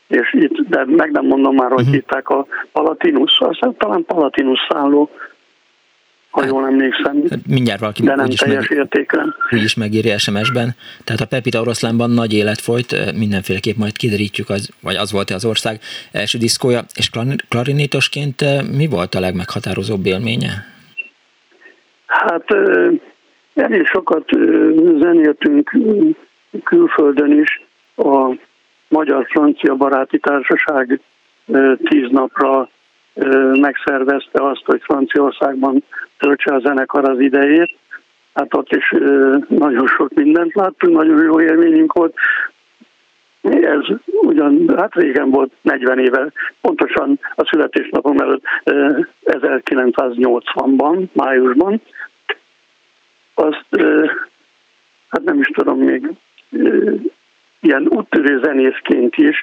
és itt, de meg nem mondom már, hogy uh-huh. hívták a Palatinus, aztán talán Palatinus szálló, ha jól emlékszem. Hát mindjárt valaki de nem teljes meg, értékben. Úgy is megírja SMS-ben. Tehát a Pepita oroszlánban nagy élet folyt, mindenféleképp majd kiderítjük, az, vagy az volt az ország első diszkója. És klarinétosként mi volt a legmeghatározóbb élménye? Hát elég sokat zenéltünk külföldön is. A Magyar-Francia Baráti Társaság tíz napra megszervezte azt, hogy Franciaországban töltse a zenekar az idejét. Hát ott is nagyon sok mindent láttunk, nagyon jó élményünk volt. Ez ugyan, hát régen volt, 40 éve, pontosan a születésnapom előtt 1980-ban, májusban. Azt hát nem is tudom még, ilyen úttörő zenészként is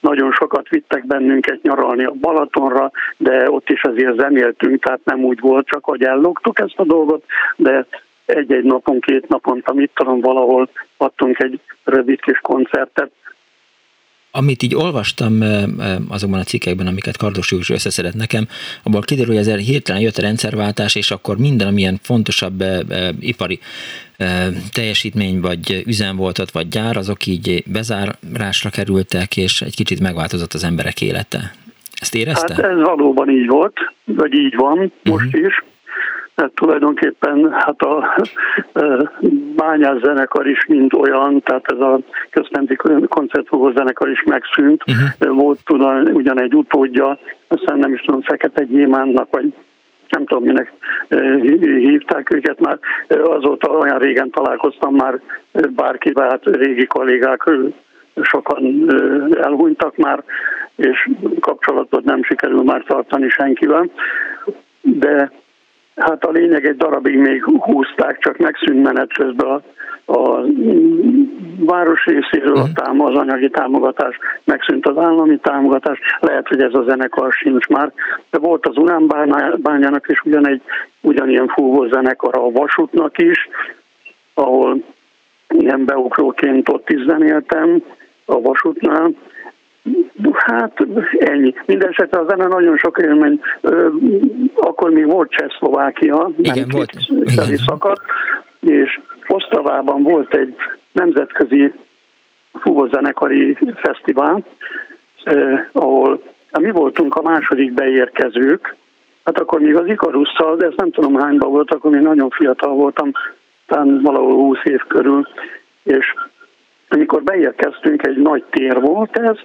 nagyon sokat vittek bennünket nyaralni a Balatonra, de ott is azért zenéltünk, tehát nem úgy volt csak, hogy ellogtuk ezt a dolgot, de egy-egy napon, két naponta, mit tudom, valahol adtunk egy rövid kis koncertet, amit így olvastam azokban a cikkekben, amiket Kardos József összeszedett nekem, abból kiderül, hogy ezzel hirtelen jött a rendszerváltás, és akkor minden, amilyen fontosabb ipari teljesítmény, vagy üzem volt ott, vagy gyár, azok így bezárásra kerültek, és egy kicsit megváltozott az emberek élete. Ezt érezte? Hát ez valóban így volt, vagy így van most uh-huh. is mert tulajdonképpen hát a bányás zenekar is mind olyan, tehát ez a központi koncertfogó zenekar is megszűnt. Uh-huh. Volt tudod, ugyan egy utódja, aztán nem is tudom, Fekete Gyémánnak, vagy nem tudom, minek hívták őket már, azóta olyan régen találkoztam már bárkivel, hát régi kollégák sokan elhunytak már, és kapcsolatot nem sikerül már tartani senkivel, de Hát a lényeg egy darabig még húzták, csak megszűnt menet közben a, a város részéről a mhm. tám, az anyagi támogatás, megszűnt az állami támogatás, lehet, hogy ez a zenekar sincs már, de volt az bányának is ugyan egy, ugyanilyen fúvó zenekar a Vasútnak is, ahol ilyen beugróként ott is zenéltem a Vasútnál, Hát ennyi. Mindenesetre a zene nagyon sok élmény. Akkor még volt Csehszlovákia, nem volt. szakadt, és Osztravában volt egy nemzetközi fúvózenekari fesztivál, eh, ahol hát mi voltunk a második beérkezők, hát akkor még az Ikarusszal, de ezt nem tudom hányban volt, akkor még nagyon fiatal voltam, talán valahol 20 év körül, és amikor beérkeztünk, egy nagy tér volt ez,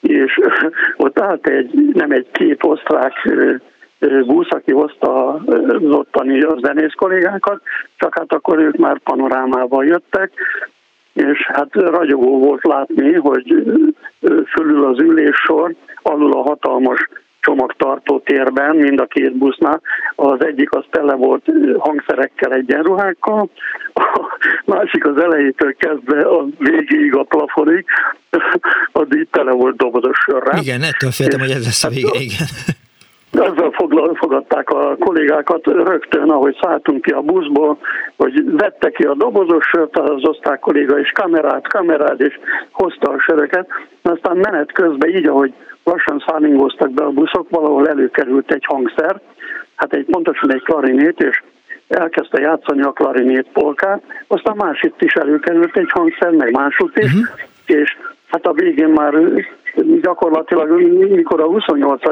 és ott állt egy, nem egy két osztrák busz, aki hozta az ottani zenész kollégákat, csak hát akkor ők már panorámával jöttek, és hát ragyogó volt látni, hogy fölül az üléssor, alul a hatalmas csomagtartó térben, mind a két busznál. Az egyik az tele volt hangszerekkel, egyenruhákkal, a másik az elejétől kezdve a végéig a plafonig, addig tele volt dobozos sörrel. Igen, ettől féltem, hogy ez lesz a vége, igen. Ezzel fogadták a kollégákat rögtön, ahogy szálltunk ki a buszból, hogy vette ki a dobozos sört, az osztály kolléga is kamerát, kamerát, és hozta a söröket. Aztán menet közben így, ahogy lassan szállingoztak be a buszok, valahol előkerült egy hangszer, hát egy pontosan egy klarinét, és elkezdte játszani a klarinét polkát, aztán másik is előkerült egy hangszer, meg másút is, uh-huh. és hát a végén már gyakorlatilag, mikor a 28.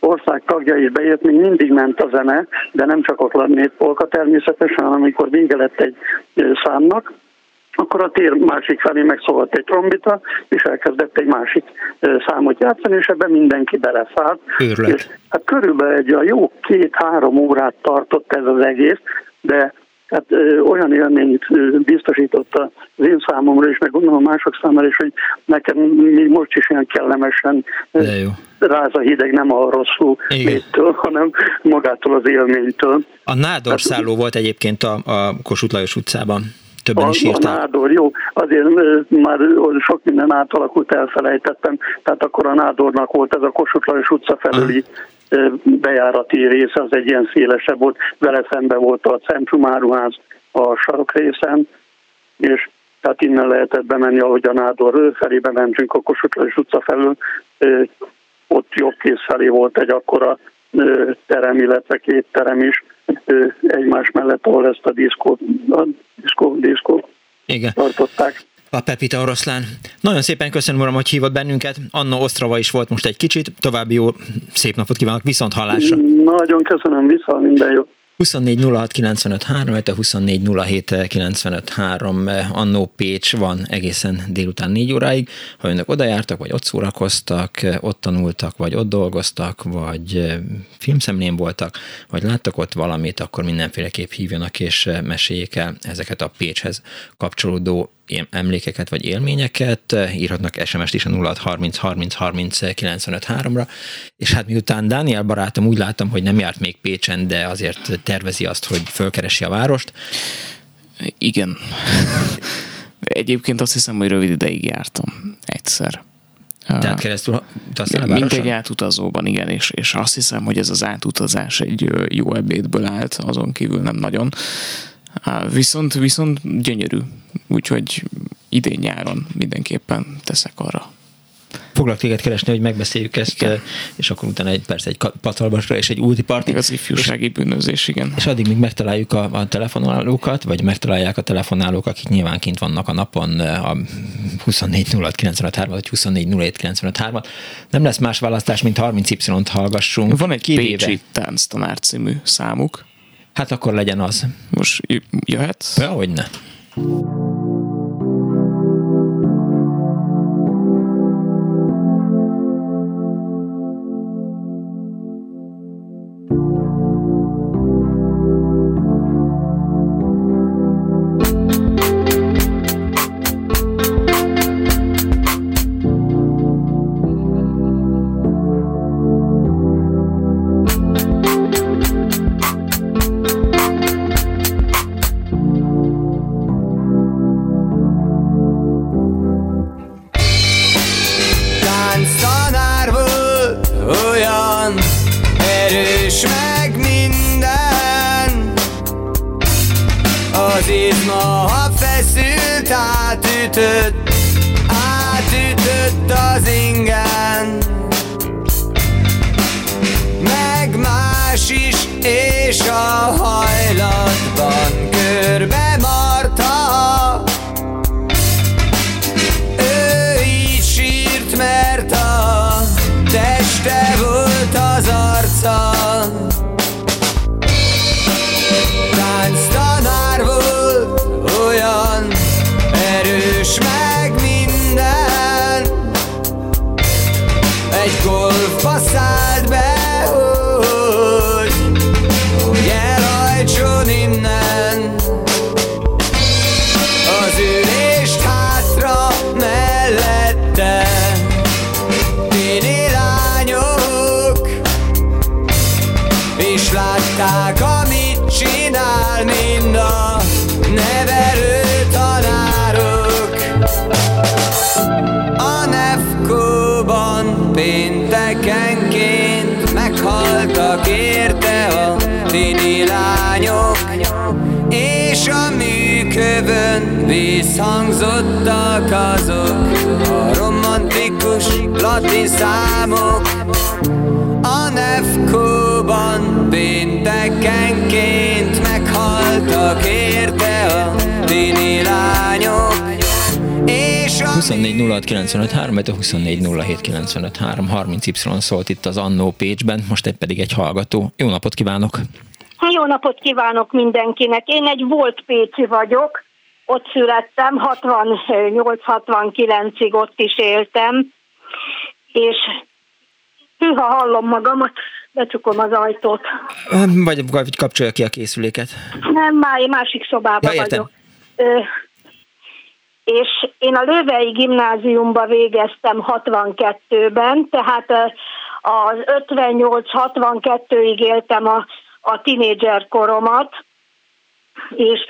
ország tagja is bejött, még mindig ment a zene, de nem csak a klarinét polka természetesen, hanem amikor vége lett egy számnak, akkor a tér másik felé megszólalt egy trombita, és elkezdett egy másik számot játszani, és ebben mindenki beleszállt. És hát körülbelül egy a jó két-három órát tartott ez az egész, de hát ö, olyan élményt ö, biztosított az én számomra is, meg gondolom mások számára is, hogy nekem még most is ilyen kellemesen ráz a hideg, nem a rosszul léttől, hanem magától az élménytől. A Nádor szálló hát, volt egyébként a, a Kossuth Lajos utcában többen is írták. A nádor, jó, azért már sok minden átalakult, elfelejtettem, tehát akkor a nádornak volt ez a Kossuth Lajos utca felüli bejárati része, az egy ilyen szélesebb volt, vele szembe volt a Centrum Áruház a sarok részen, és tehát innen lehetett bemenni, ahogy a Nádor felébe mentünk a Kossuth Lajos utca felül, ott jobb kész felé volt egy akkora terem, illetve két terem is, egymás mellett, ahol ezt a diszkót, a diszkó, diszkó Igen. tartották. A Pepita Oroszlán. Nagyon szépen köszönöm, uram, hogy hívott bennünket. Anna Osztrava is volt most egy kicsit. További jó, szép napot kívánok, viszont hallásra. Nagyon köszönöm, viszont minden jó. 24 06 95 3, 24 07 95 3, Annó Pécs van egészen délután 4 óráig. Ha önök oda jártak, vagy ott szórakoztak, ott tanultak, vagy ott dolgoztak, vagy filmszemlén voltak, vagy láttak ott valamit, akkor mindenféleképp hívjanak és meséljék el ezeket a Pécshez kapcsolódó emlékeket vagy élményeket, írhatnak SMS-t is a 0630 30 30 95 3-ra, és hát miután Dániel barátom úgy láttam, hogy nem járt még Pécsen, de azért tervezi azt, hogy fölkeresi a várost, Igen. Egyébként azt hiszem, hogy rövid ideig jártam. Egyszer. Tehát keresztül Mint egy átutazóban, igen, és, és azt hiszem, hogy ez az átutazás egy jó ebédből állt, azon kívül nem nagyon. Viszont, viszont gyönyörű, úgyhogy idén nyáron mindenképpen teszek arra foglak téged keresni, hogy megbeszéljük ezt, igen. és akkor utána egy perc egy patalmasra és egy úti parti. Az ifjúsági bűnözés, igen. És addig még megtaláljuk a, a telefonálókat, vagy megtalálják a telefonálók, akik nyilván kint vannak a napon a 24 vagy 24 Nem lesz más választás, mint 30Y-t hallgassunk. Van egy kivéve. Pécsi tanár című számuk. Hát akkor legyen az. Most jöhet? Ja, hogy ne. Visszhangzottak azok a romantikus latin számok a Nefkóban péntekenként meghaltak érte a tini lányok 24 06 24 30Y szólt itt az Annó Pécsben, most egy pedig egy hallgató. Jó napot kívánok! Jó napot kívánok mindenkinek! Én egy volt Pécsi vagyok, ott születtem, 68-69-ig ott is éltem, és hűha hallom magamat, becsukom az ajtót. Vagy, vagy kapcsolja ki a készüléket. Nem, már másik szobában ja, vagyok. Ö, és én a Lővei gimnáziumba végeztem 62-ben, tehát az 58-62-ig éltem a, a tinédzser koromat, és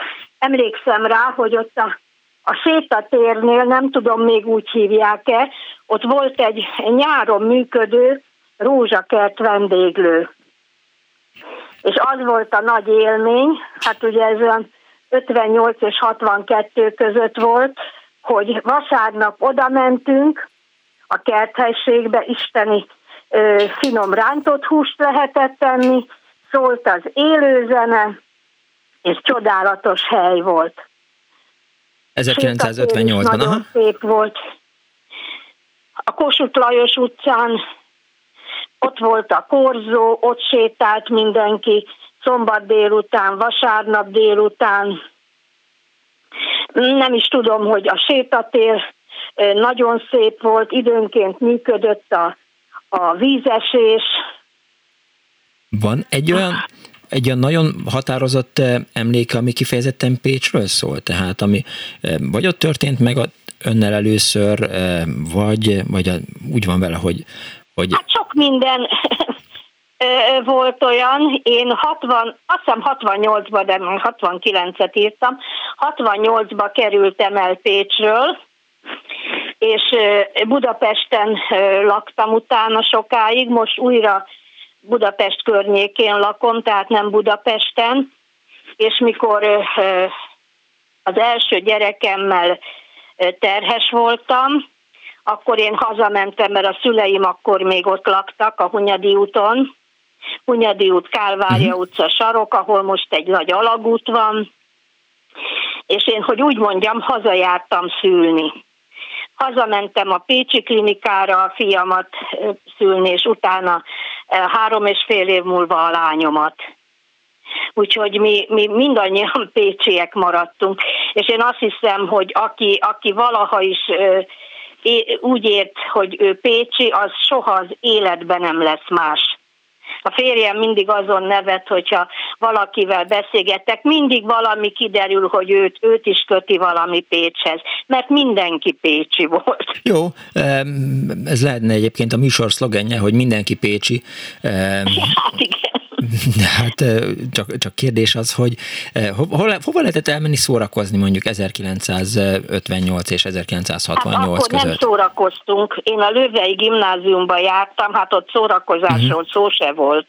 emlékszem rá, hogy ott a, a sétatérnél, nem tudom még úgy hívják-e, ott volt egy nyáron működő rózsakert vendéglő. És az volt a nagy élmény, hát ugye ez olyan 58 és 62 között volt, hogy vasárnap oda mentünk a kerthelységbe, isteni ö, finom rántott húst lehetett tenni, szólt az élőzene, és csodálatos hely volt. 1958-ban, Nagyon aha. szép volt. A Kossuth Lajos utcán ott volt a korzó, ott sétált mindenki, szombat délután, vasárnap délután. Nem is tudom, hogy a sétatér nagyon szép volt, időnként működött a, a vízesés. Van egy olyan egy olyan nagyon határozott eh, emléke, ami kifejezetten Pécsről szól, tehát ami eh, vagy ott történt meg önnel először, eh, vagy, vagy úgy van vele, hogy, hogy... Hát sok minden volt olyan, én 60, azt hiszem 68-ban, de 69-et írtam, 68-ba kerültem el Pécsről, és Budapesten laktam utána sokáig, most újra Budapest környékén lakom, tehát nem Budapesten, és mikor az első gyerekemmel terhes voltam, akkor én hazamentem, mert a szüleim akkor még ott laktak a Hunyadi úton, Hunyadi út, Kálvária uh-huh. utca sarok, ahol most egy nagy alagút van, és én, hogy úgy mondjam, hazajártam szülni. Hazamentem a Pécsi klinikára a fiamat szülni, és utána három és fél év múlva a lányomat. Úgyhogy mi, mi mindannyian pécsiek maradtunk, és én azt hiszem, hogy aki, aki valaha is úgy ért, hogy ő pécsi, az soha az életben nem lesz más. A férjem mindig azon nevet, hogyha valakivel beszélgetek, mindig valami kiderül, hogy őt, őt is köti valami Pécshez, mert mindenki Pécsi volt. Jó, ez lehetne egyébként a műsor szlogenje, hogy mindenki Pécsi. Hát igen. Hát csak, csak kérdés az, hogy hova, hova lehetett elmenni szórakozni mondjuk 1958 és 1968 hát akkor között? nem szórakoztunk. Én a Lővei gimnáziumba jártam, hát ott szórakozásról uh-huh. szó se volt.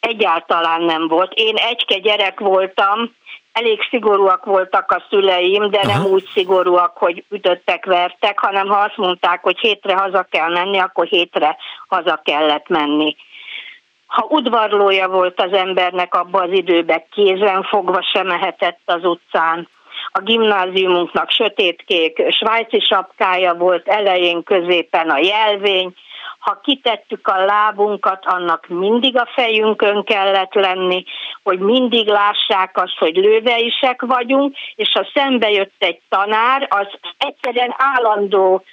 Egyáltalán nem volt. Én egyke gyerek voltam, elég szigorúak voltak a szüleim, de Aha. nem úgy szigorúak, hogy ütöttek, vertek, hanem ha azt mondták, hogy hétre haza kell menni, akkor hétre haza kellett menni ha udvarlója volt az embernek abban az időben, kézen fogva sem mehetett az utcán. A gimnáziumunknak sötétkék svájci sapkája volt, elején középen a jelvény, ha kitettük a lábunkat, annak mindig a fejünkön kellett lenni, hogy mindig lássák azt, hogy lőveisek vagyunk, és ha szembe jött egy tanár, az egyszerűen állandó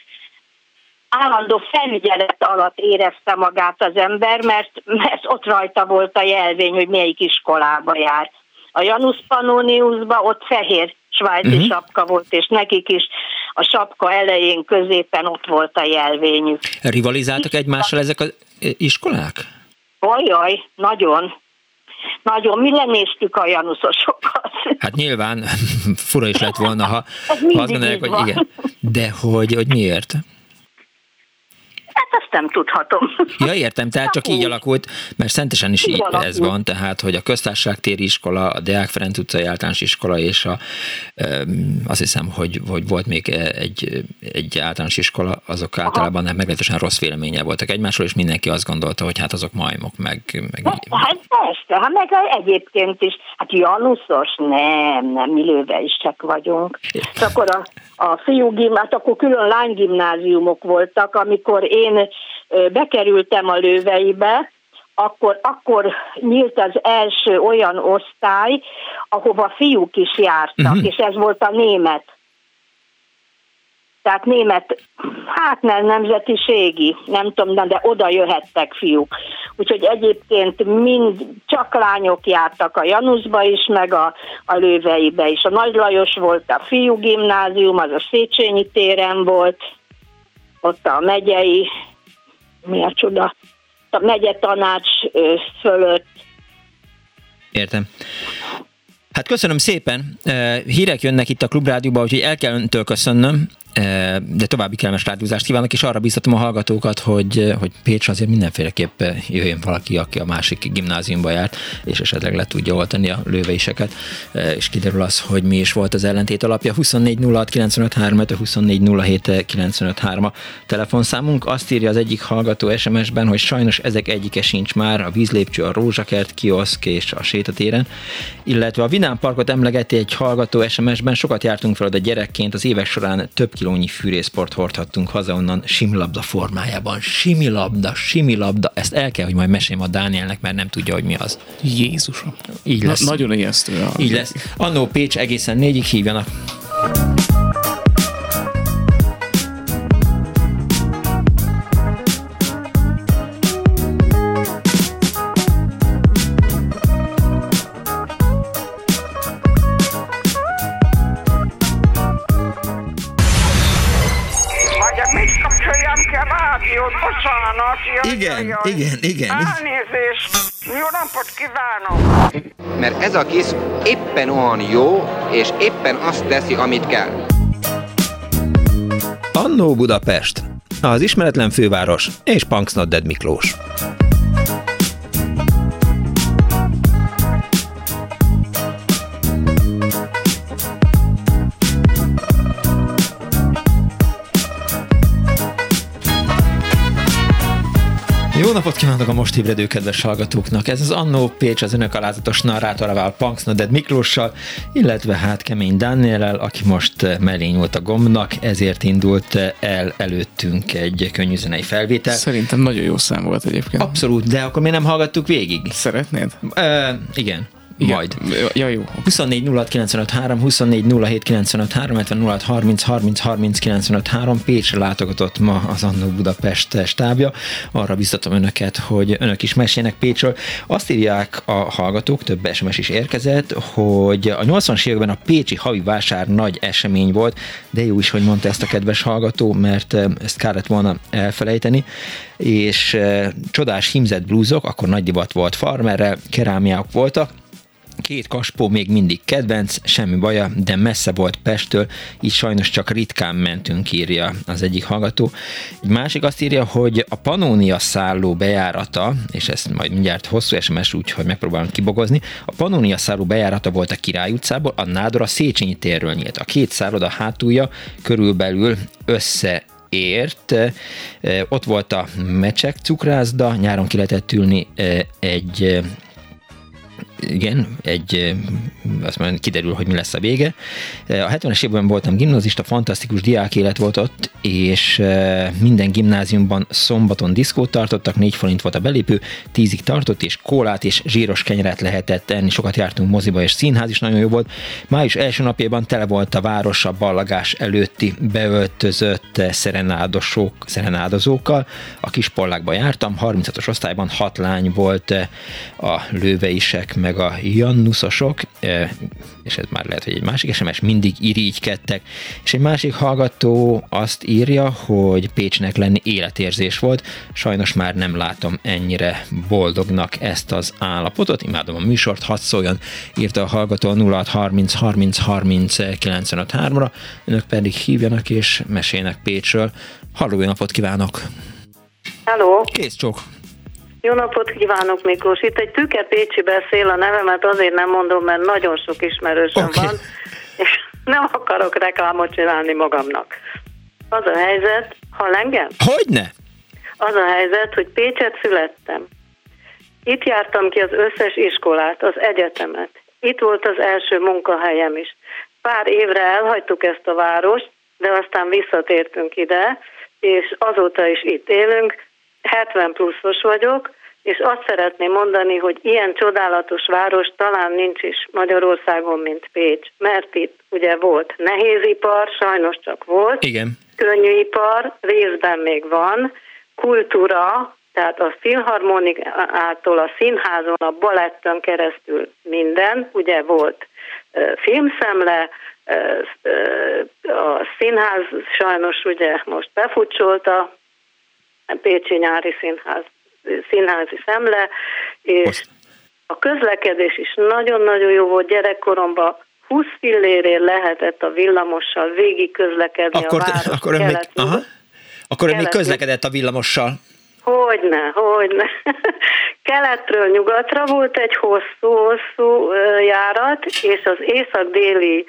állandó felügyelet alatt érezte magát az ember, mert, mert ott rajta volt a jelvény, hogy melyik iskolába jár. A Janus Pannoniusban ott fehér svájci uh-huh. sapka volt, és nekik is a sapka elején, középen ott volt a jelvényük. Rivalizáltak egymással ezek az iskolák? Ajaj, nagyon. Nagyon, mi lenéztük a januszosokat. Hát nyilván fura is lett volna, ha, ha azt gondolják, hogy igen. De hogy, hogy miért? Hát azt nem tudhatom. Ja, értem, tehát csak így alakult, mert szentesen is így ez van, tehát, hogy a köztársaságtéri iskola, a Deák Ferenc utcai általános iskola, és a, azt hiszem, hogy, hogy volt még egy, egy általános iskola, azok általában nem meglehetősen rossz véleménye voltak egymásról, és mindenki azt gondolta, hogy hát azok majmok, meg... meg hát persze, hát meg egyébként is, hát Januszos, nem, nem, mi is csak vagyunk. És akkor a, a fiú hát akkor külön lánygimnáziumok voltak, amikor én bekerültem a lőveibe, akkor, akkor nyílt az első olyan osztály, ahova fiúk is jártak, uh-huh. és ez volt a német. Tehát német, hát nem nemzetiségi, nem tudom, de oda jöhettek fiúk. Úgyhogy egyébként mind csak lányok jártak a Januszba is, meg a, a Lőveibe is. A Nagy Lajos volt a fiú gimnázium, az a Széchenyi téren volt, ott a megyei, mi a csoda, a megye tanács fölött. Értem. Hát köszönöm szépen. Hírek jönnek itt a Klubrádióban, úgyhogy el kell öntől köszönnöm de további kellemes rádiózást kívánok, és arra biztatom a hallgatókat, hogy, hogy Pécs azért mindenféleképp jöjjön valaki, aki a másik gimnáziumba járt, és esetleg le tudja oltani a lőveiseket, és kiderül az, hogy mi is volt az ellentét alapja. 24 06 24 a telefonszámunk. Azt írja az egyik hallgató SMS-ben, hogy sajnos ezek egyike sincs már, a vízlépcső, a rózsakert, kioszk és a sétatéren, illetve a Vinán Parkot emlegeti egy hallgató SMS-ben, sokat jártunk fel oda gyerekként, az évek során több kilónyi fűrészport hordhattunk haza onnan similabda formájában. Similabda, similabda. Ezt el kell, hogy majd meséljem a Dánielnek, mert nem tudja, hogy mi az. Jézusom. Így lesz. Na, nagyon ijesztő. Így lesz. Annó Pécs egészen négyig hívjanak. Igen, igen, igen. Elnézést. Jó napot kívánok. mert ez a kis éppen olyan jó, és éppen azt teszi, amit kell. Annó Budapest, az ismeretlen főváros és Punksnodded Miklós. Jó napot kívánok a most ébredő kedves hallgatóknak! Ez az Annó Pécs az önök alázatos narrátorával Punks Noded Miklóssal, illetve hát Kemény Dánielel, aki most mellé nyúlt a gombnak, ezért indult el előttünk egy könnyű zenei felvétel. Szerintem nagyon jó szám volt egyébként. Abszolút, de akkor mi nem hallgattuk végig? Szeretnéd? Uh, igen. Igen. Majd. Ja, jó. 24 06 953, 24 07 953, 06 30 30 30 953 Pécsre látogatott ma az Annó Budapest stábja. Arra biztatom önöket, hogy önök is mesélnek Pécsről. Azt írják a hallgatók, több SMS is érkezett, hogy a 80-as években a Pécsi havi vásár nagy esemény volt, de jó is, hogy mondta ezt a kedves hallgató, mert ezt kellett volna elfelejteni és e, csodás himzett blúzok, akkor nagy divat volt farmerrel, kerámiák voltak, Két kaspó még mindig kedvenc, semmi baja, de messze volt Pesttől, így sajnos csak ritkán mentünk, írja az egyik hallgató. Egy másik azt írja, hogy a Panónia szálló bejárata, és ezt majd mindjárt hosszú SMS, úgyhogy megpróbálom kibogozni, a Panónia szálló bejárata volt a Király utcából, a Nádor a Széchenyi térről nyílt. A két szálloda hátulja körülbelül össze ért. Ott volt a mecsek cukrászda, nyáron ki lehetett ülni egy igen, egy, azt már kiderül, hogy mi lesz a vége. A 70-es évben voltam gimnazista, fantasztikus diák élet volt ott, és minden gimnáziumban szombaton diszkót tartottak, 4 forint volt a belépő, 10-ig tartott, és kólát és zsíros kenyeret lehetett enni, sokat jártunk moziba, és színház is nagyon jó volt. Május első napjában tele volt a város a ballagás előtti beöltözött szerenádosok, szerenádozókkal. A kispollákba jártam, 36-os osztályban hat lány volt a lőveisek, meg a Jannuszosok, e, és ez már lehet, hogy egy másik SMS, mindig irigykedtek, és egy másik hallgató azt írja, hogy Pécsnek lenni életérzés volt, sajnos már nem látom ennyire boldognak ezt az állapotot, imádom a műsort, hadd szóljon, írta a hallgató 0630 30 30 95 ra önök pedig hívjanak és mesélnek Pécsről. Halló, napot kívánok! Hello! Kész csók! Jó napot kívánok, Miklós! Itt egy Tüke Pécsi beszél, a nevemet azért nem mondom, mert nagyon sok ismerősöm okay. van, és nem akarok reklámot csinálni magamnak. Az a helyzet, ha engem? Hogyne? Az a helyzet, hogy Pécset születtem. Itt jártam ki az összes iskolát, az egyetemet. Itt volt az első munkahelyem is. Pár évre elhagytuk ezt a várost, de aztán visszatértünk ide, és azóta is itt élünk. 70 pluszos vagyok, és azt szeretném mondani, hogy ilyen csodálatos város talán nincs is Magyarországon, mint Pécs, mert itt ugye volt nehézipar, sajnos csak volt, Igen. könnyűipar, részben még van, kultúra, tehát a filharmonikától a színházon, a balettön keresztül minden, ugye volt filmszemle, a színház sajnos ugye most befutcsolta, Pécsi Nyári Színház színházi szemle, és Most. a közlekedés is nagyon-nagyon jó volt gyerekkoromban, 20 fillérért lehetett a villamossal végig közlekedni akkor, a város akkor ön még, aha, akkor ön még közlekedett a villamossal? Hogyne, hogyne. Keletről nyugatra volt egy hosszú-hosszú járat, és az észak-déli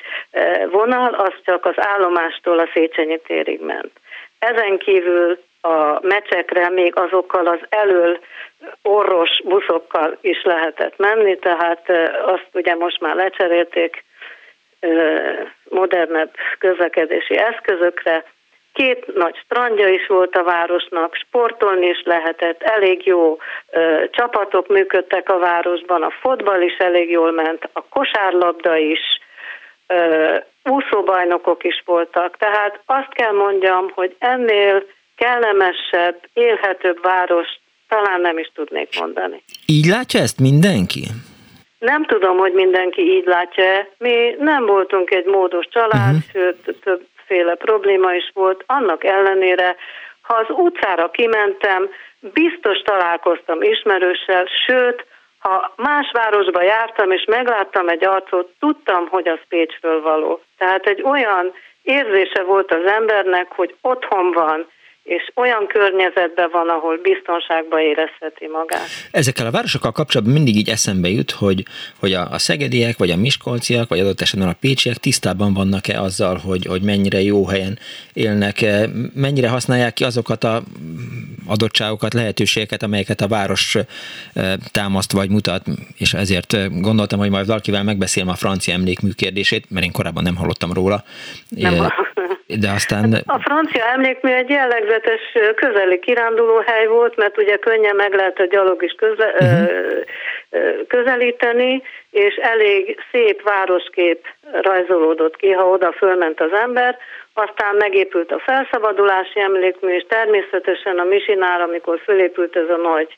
vonal az csak az állomástól a Széchenyi térig ment. Ezen kívül a mecsekre még azokkal az elől orros buszokkal is lehetett menni, tehát azt ugye most már lecserélték modernebb közlekedési eszközökre. Két nagy strandja is volt a városnak, sportolni is lehetett, elég jó ö, csapatok működtek a városban, a fotball is elég jól ment, a kosárlabda is, ö, úszóbajnokok is voltak. Tehát azt kell mondjam, hogy ennél kellemesebb, élhetőbb város talán nem is tudnék mondani. Így látja ezt mindenki? Nem tudom, hogy mindenki így látja. Mi nem voltunk egy módos család, uh-huh. sőt többféle probléma is volt. Annak ellenére, ha az utcára kimentem, biztos találkoztam ismerőssel, sőt, Ha más városba jártam, és megláttam egy arcot, tudtam, hogy az Pécsről való. Tehát egy olyan érzése volt az embernek, hogy otthon van, és olyan környezetben van, ahol biztonságban érezheti magát. Ezekkel a városokkal kapcsolatban mindig így eszembe jut, hogy, hogy a, a szegediek, vagy a miskolciak, vagy adott esetben a pécsiek tisztában vannak-e azzal, hogy, hogy mennyire jó helyen élnek, mennyire használják ki azokat a adottságokat, lehetőségeket, amelyeket a város támaszt vagy mutat, és ezért gondoltam, hogy majd valakivel megbeszélem a francia emlékmű kérdését, mert én korábban nem hallottam róla. Nem de aztán... Hát a francia emlékmű egy jellegzetes közeli kirándulóhely volt, mert ugye könnyen meg lehet a gyalog is köze, uh-huh. közelíteni, és elég szép városkép rajzolódott ki, ha oda fölment az ember. Aztán megépült a felszabadulási emlékmű, és természetesen a Misinál, amikor fölépült ez a nagy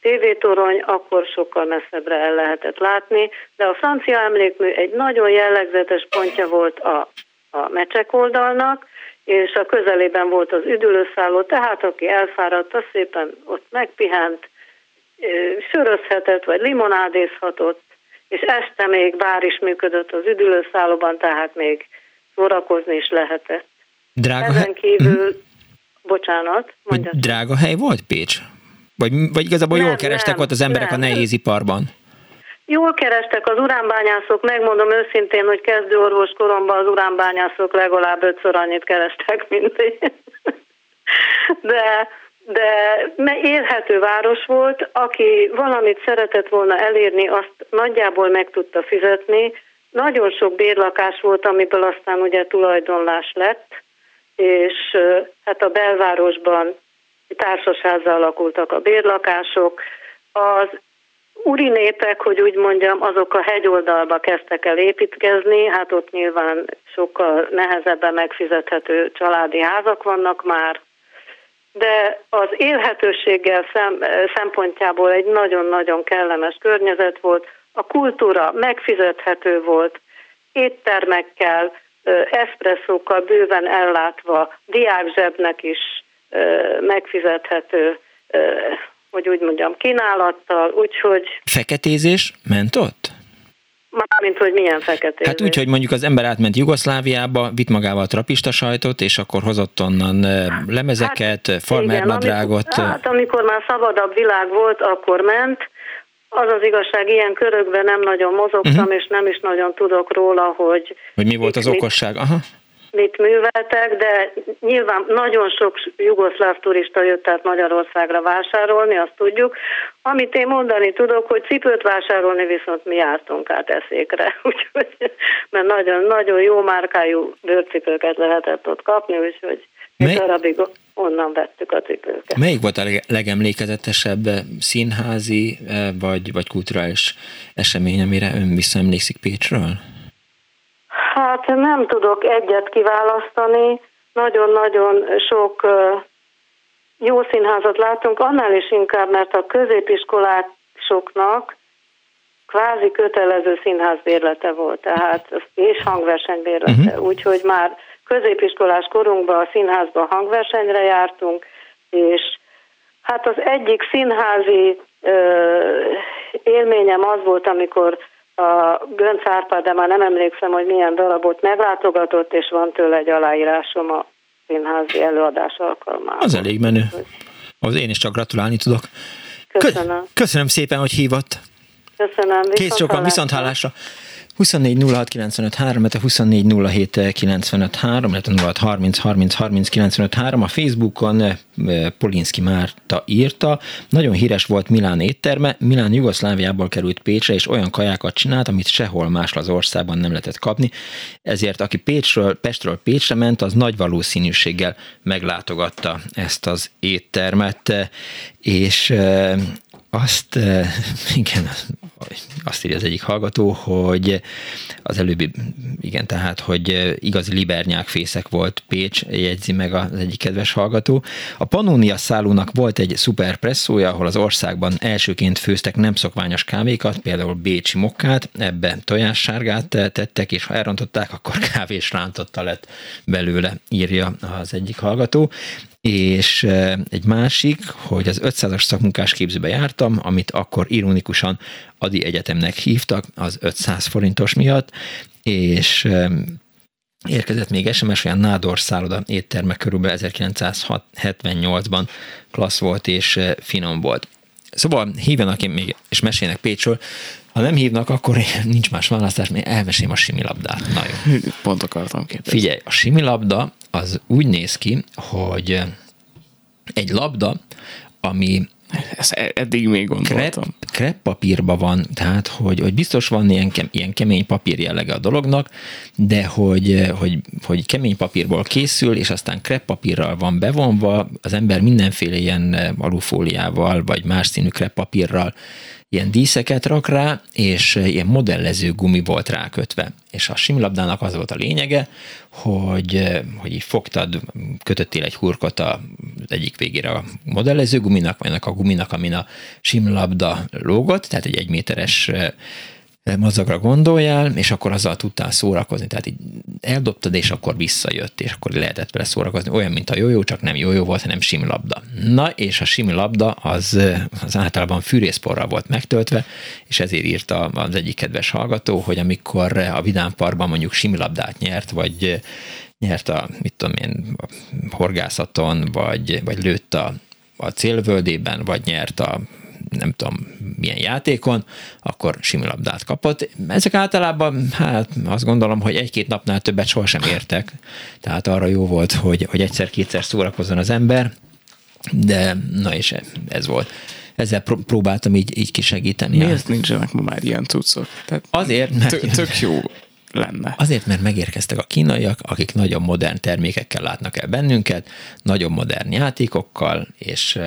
tévétorony, akkor sokkal messzebbre el lehetett látni, de a francia emlékmű egy nagyon jellegzetes pontja volt a a mecsek oldalnak, és a közelében volt az üdülőszálló, tehát aki elfáradt, az szépen ott megpihent, sörözhetett, vagy limonádézhatott, és este még bár is működött az üdülőszállóban, tehát még szórakozni is lehetett. Drága Ezen kívül, mhm. bocsánat, mondja. Drága hely volt Pécs? Vagy, vagy igazából nem, jól kerestek nem, ott az emberek nem. a nehéziparban? Jól kerestek az uránbányászok, megmondom őszintén, hogy kezdőorvos koromban az uránbányászok legalább ötször annyit kerestek, mint én. De, de élhető város volt, aki valamit szeretett volna elérni, azt nagyjából meg tudta fizetni. Nagyon sok bérlakás volt, amiből aztán ugye tulajdonlás lett, és hát a belvárosban társasházzal alakultak a bérlakások. Az Uri népek, hogy úgy mondjam, azok a hegyoldalba kezdtek el építkezni, hát ott nyilván sokkal nehezebben megfizethető családi házak vannak már, de az élhetőséggel szem, szempontjából egy nagyon-nagyon kellemes környezet volt, a kultúra megfizethető volt, éttermekkel, eszpresszókkal bőven ellátva, diákzsebnek is megfizethető hogy úgy mondjam, kínálattal, úgyhogy... Feketézés ment ott? Mármint, hogy milyen feketézés. Hát úgy, hogy mondjuk az ember átment Jugoszláviába, vitt magával trapista sajtot, és akkor hozott onnan lemezeket, hát, farmernadrágot. Amikor, hát amikor már szabadabb világ volt, akkor ment. Az az igazság, ilyen körökben nem nagyon mozogtam, uh-huh. és nem is nagyon tudok róla, hogy... Hogy mi volt az okosság? Aha mit műveltek, de nyilván nagyon sok jugoszláv turista jött át Magyarországra vásárolni, azt tudjuk. Amit én mondani tudok, hogy cipőt vásárolni viszont mi jártunk át eszékre, úgyhogy, mert nagyon, nagyon jó márkájú bőrcipőket lehetett ott kapni, úgyhogy Mely... egy darabig onnan vettük a cipőket. Melyik volt a legemlékezetesebb színházi eh, vagy, vagy kulturális esemény, amire ön visszaemlékszik Pécsről? Hát nem tudok egyet kiválasztani. Nagyon-nagyon sok jó színházat látunk, annál is inkább, mert a középiskolásoknak kvázi kötelező színházbérlete volt, tehát és hangversenybérlete. Uh-huh. Úgyhogy már középiskolás korunkban a színházban hangversenyre jártunk, és hát az egyik színházi ö, élményem az volt, amikor a Gönc Árpád, de már nem emlékszem, hogy milyen darabot meglátogatott, és van tőle egy aláírásom a színházi előadás alkalmából. Az elég menő. Az én is csak gratulálni tudok. Köszönöm. Köszönöm szépen, hogy hívott. Köszönöm. Kész sokan, viszont hallásra. 24 06 95 3, 24 07 95 3, 06 30 30 30 95 3. A Facebookon eh, Polinski Márta írta, nagyon híres volt Milán étterme, Milán Jugoszláviából került Pécsre, és olyan kajákat csinált, amit sehol máshol az országban nem lehetett kapni, ezért aki Pécsről, Pestről Pécsre ment, az nagy valószínűséggel meglátogatta ezt az éttermet, és eh, azt, igen, azt írja az egyik hallgató, hogy az előbbi, igen, tehát, hogy igazi libernyák fészek volt Pécs, jegyzi meg az egyik kedves hallgató. A Pannonia szállónak volt egy szuper presszója, ahol az országban elsőként főztek nem szokványos kávékat, például bécsi mokkát, ebbe tojássárgát tettek, és ha elrontották, akkor kávés rántotta lett belőle, írja az egyik hallgató. És egy másik, hogy az 500-as szakmunkás képzőbe jártam, amit akkor ironikusan Adi Egyetemnek hívtak, az 500 forintos miatt, és érkezett még SMS, olyan Nádor szálloda étterme körülbelül 1978-ban klassz volt és finom volt. Szóval hívjanak én még, és mesélnek Pécsről. Ha nem hívnak, akkor nincs más választás, még elmesélem a similabdát. Na jó. Pont akartam kérdezni. Figyelj, a similabda az úgy néz ki, hogy egy labda, ami ezt e- eddig még gondoltam. Krep, krep papírban van, tehát hogy, hogy biztos van ilyen, ilyen kemény papír jellege a dolognak, de hogy, hogy, hogy kemény papírból készül, és aztán krep papírral van bevonva, az ember mindenféle ilyen alufóliával, vagy más színű krep papírral ilyen díszeket rak rá, és ilyen modellező gumi volt rákötve. És a simlabdának az volt a lényege, hogy, hogy így fogtad, kötöttél egy hurkot az egyik végére a modellező guminak, vagy a guminak, amin a simlabda lógott, tehát egy egyméteres mazagra gondoljál, és akkor azzal tudtál szórakozni. Tehát így eldobtad, és akkor visszajött, és akkor lehetett vele szórakozni. Olyan, mint a jójó, csak nem jójó volt, hanem simlabda. Na, és a simlabda az, az általában fűrészporral volt megtöltve, és ezért írta az egyik kedves hallgató, hogy amikor a vidámparkban mondjuk simlabdát nyert, vagy nyert a, mit tudom én, a horgászaton, vagy, vagy lőtt a, a célvöldében, vagy nyert a nem tudom milyen játékon, akkor similabdát kapott. Ezek általában, hát azt gondolom, hogy egy-két napnál többet sohasem értek, tehát arra jó volt, hogy, hogy egyszer-kétszer szórakozzon az ember, de na és ez volt ezzel próbáltam így, így kisegíteni. Miért nincsenek ma már ilyen cuccok? Tehát Azért, mert... Tök jó lenne. Azért, mert megérkeztek a kínaiak, akik nagyon modern termékekkel látnak el bennünket, nagyon modern játékokkal, és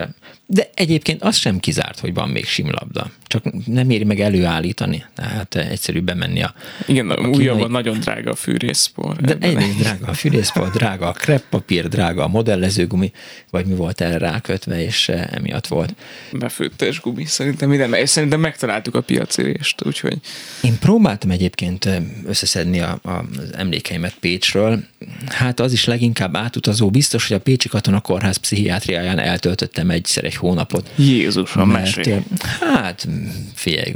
de egyébként az sem kizárt, hogy van még simlabda. Csak nem éri meg előállítani. Tehát egyszerűbb bemenni a... Igen, a újabban nagyon drága a fűrészpor. De egyrészt drága a fűrészpor, drága a kreppapír, drága a modellezőgumi, vagy mi volt erre rákötve, és emiatt volt. Befőttes gumi, szerintem minden, és szerintem megtaláltuk a piacérést, úgyhogy... Én próbáltam egyébként összeszedni a, a, az emlékeimet Pécsről. Hát az is leginkább átutazó. Biztos, hogy a Pécsi Katona Kórház pszichiátriáján eltöltöttem egyszer egy hónapot. Jézusom, mesélj. Hát, figyelj,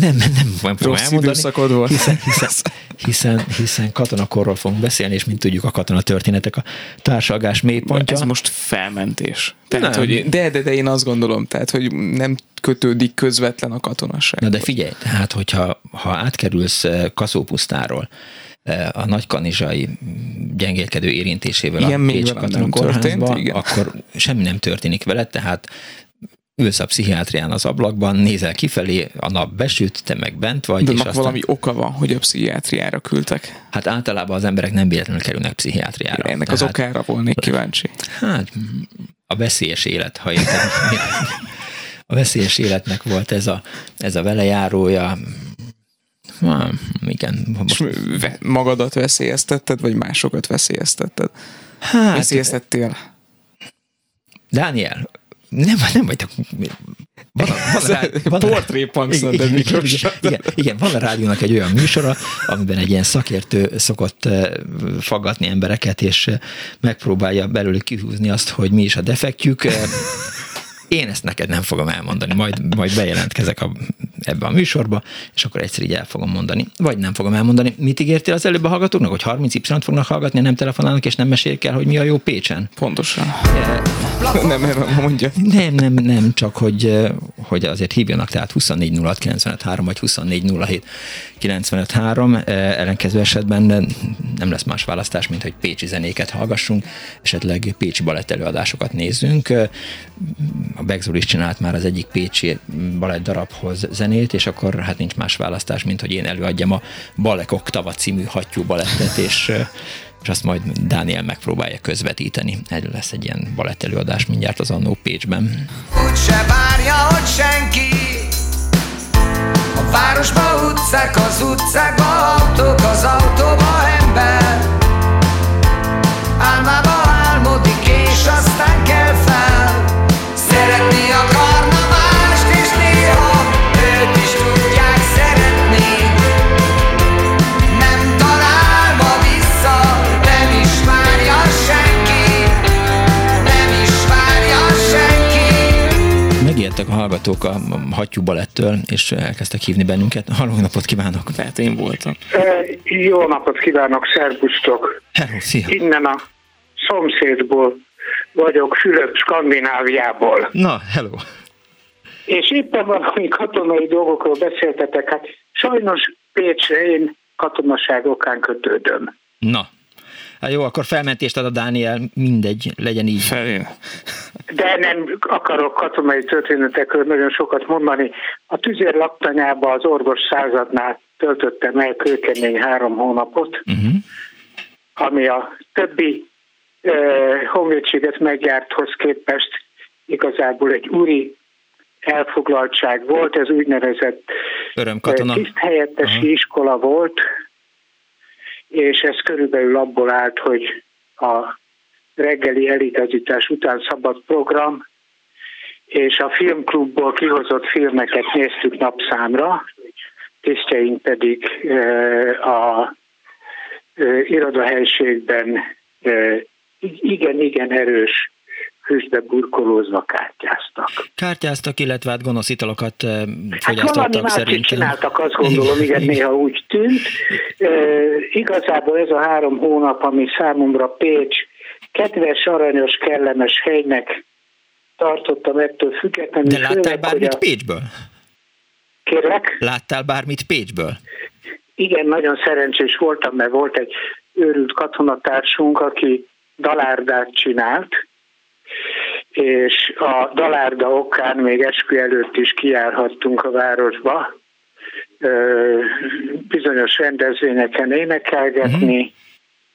nem, nem, nem nem fogom elmondani, volt. Hiszen, hiszen, hiszen, hiszen katonakorról fogunk beszélni, és mint tudjuk, a katona történetek a társalgás mélypontja. Ez most felmentés. Tehát, nem. hogy, de, de, de én azt gondolom, tehát, hogy nem kötődik közvetlen a katonaság. Na de figyelj, tehát, hogyha ha átkerülsz eh, kaszópusztáról, eh, a nagykanizsai gyengélkedő érintésével ilyen a Pécs Katona kórházba, igen. akkor semmi nem történik vele, tehát ülsz a pszichiátrián az ablakban, nézel kifelé, a nap besüt, te meg bent vagy. De és aztán... valami oka van, hogy a pszichiátriára küldtek. Hát általában az emberek nem véletlenül kerülnek pszichiátriára. Ennek Tehát, az okára volnék kíváncsi. Hát a veszélyes élet, ha érted. a veszélyes életnek volt ez a, ez a velejárója. Ha, igen. És magadat veszélyeztetted, vagy másokat veszélyeztetted? Hát, Veszélyeztettél? Dániel, nem, nem vagytok... Van a, van a, van a, portré igen, igen, igen, igen, van a rádiónak egy olyan műsora, amiben egy ilyen szakértő szokott eh, faggatni embereket, és eh, megpróbálja belőlük kihúzni azt, hogy mi is a defektjük. Én ezt neked nem fogom elmondani, majd, majd bejelentkezek a, ebbe a műsorba, és akkor egyszer így el fogom mondani. Vagy nem fogom elmondani. Mit ígértél az előbb a hallgatóknak, hogy 30 y fognak hallgatni, nem telefonálnak, és nem mesélik el, hogy mi a jó Pécsen? Pontosan. E, nem, nem, mondja. Nem, nem, nem, csak hogy, hogy azért hívjanak, tehát 24 06 vagy 24 07 ellenkező esetben nem lesz más választás, mint hogy pécsi zenéket hallgassunk, esetleg pécsi balett előadásokat nézzünk a Begzul is csinált már az egyik pécsi balett darabhoz zenét, és akkor hát nincs más választás, mint hogy én előadjam a Balek Oktava című hattyú balettet, és és azt majd Dániel megpróbálja közvetíteni. Erről lesz egy ilyen balett előadás mindjárt az Annó Pécsben. Úgy se várja, hogy senki A városba utcák, az utcákba autók, az autóba ember Álmába álmodik, és aztán kell fel jöttek a hallgatók a hattyú balettől, és elkezdtek hívni bennünket. Halló, napot kívánok! Tehát én voltam. E, jó napot kívánok, szervusztok! Hello, szia! Innen a szomszédból vagyok, Fülöp, Skandináviából. Na, hello! És éppen valami katonai dolgokról beszéltetek, hát sajnos Pécsre én katonaság okán kötődöm. Na, Hát jó, akkor felmentést ad a Dániel, mindegy, legyen így. Felén. De nem akarok katonai történetekről nagyon sokat mondani. A tüzér laktanyába az orvos századnál töltöttem el kőkemény három hónapot, uh-huh. ami a többi honvédséget megjárthoz képest igazából egy úri elfoglaltság volt, ez úgynevezett Örömkatona. tiszthelyettesi uh-huh. iskola volt, és ez körülbelül abból állt, hogy a reggeli eligazítás után szabad program, és a filmklubból kihozott filmeket néztük napszámra, tisztjeink pedig a irodahelyiségben igen-igen erős hősbe burkolózva kártyáztak. Kártyáztak, illetve hát gonosz italokat fogyasztottak hát szerintem. csináltak, azt gondolom, igen, néha úgy tűnt. E, igazából ez a három hónap, ami számomra Pécs kedves, aranyos, kellemes helynek tartottam ettől függetlenül. De láttál főleg, bármit a... Pécsből? Kérlek? Láttál bármit Pécsből? Igen, nagyon szerencsés voltam, mert volt egy őrült katonatársunk, aki dalárdát csinált, és a Dalárda okán még eskü előtt is kijárhattunk a városba, bizonyos rendezvényeken énekelgetni, uh-huh.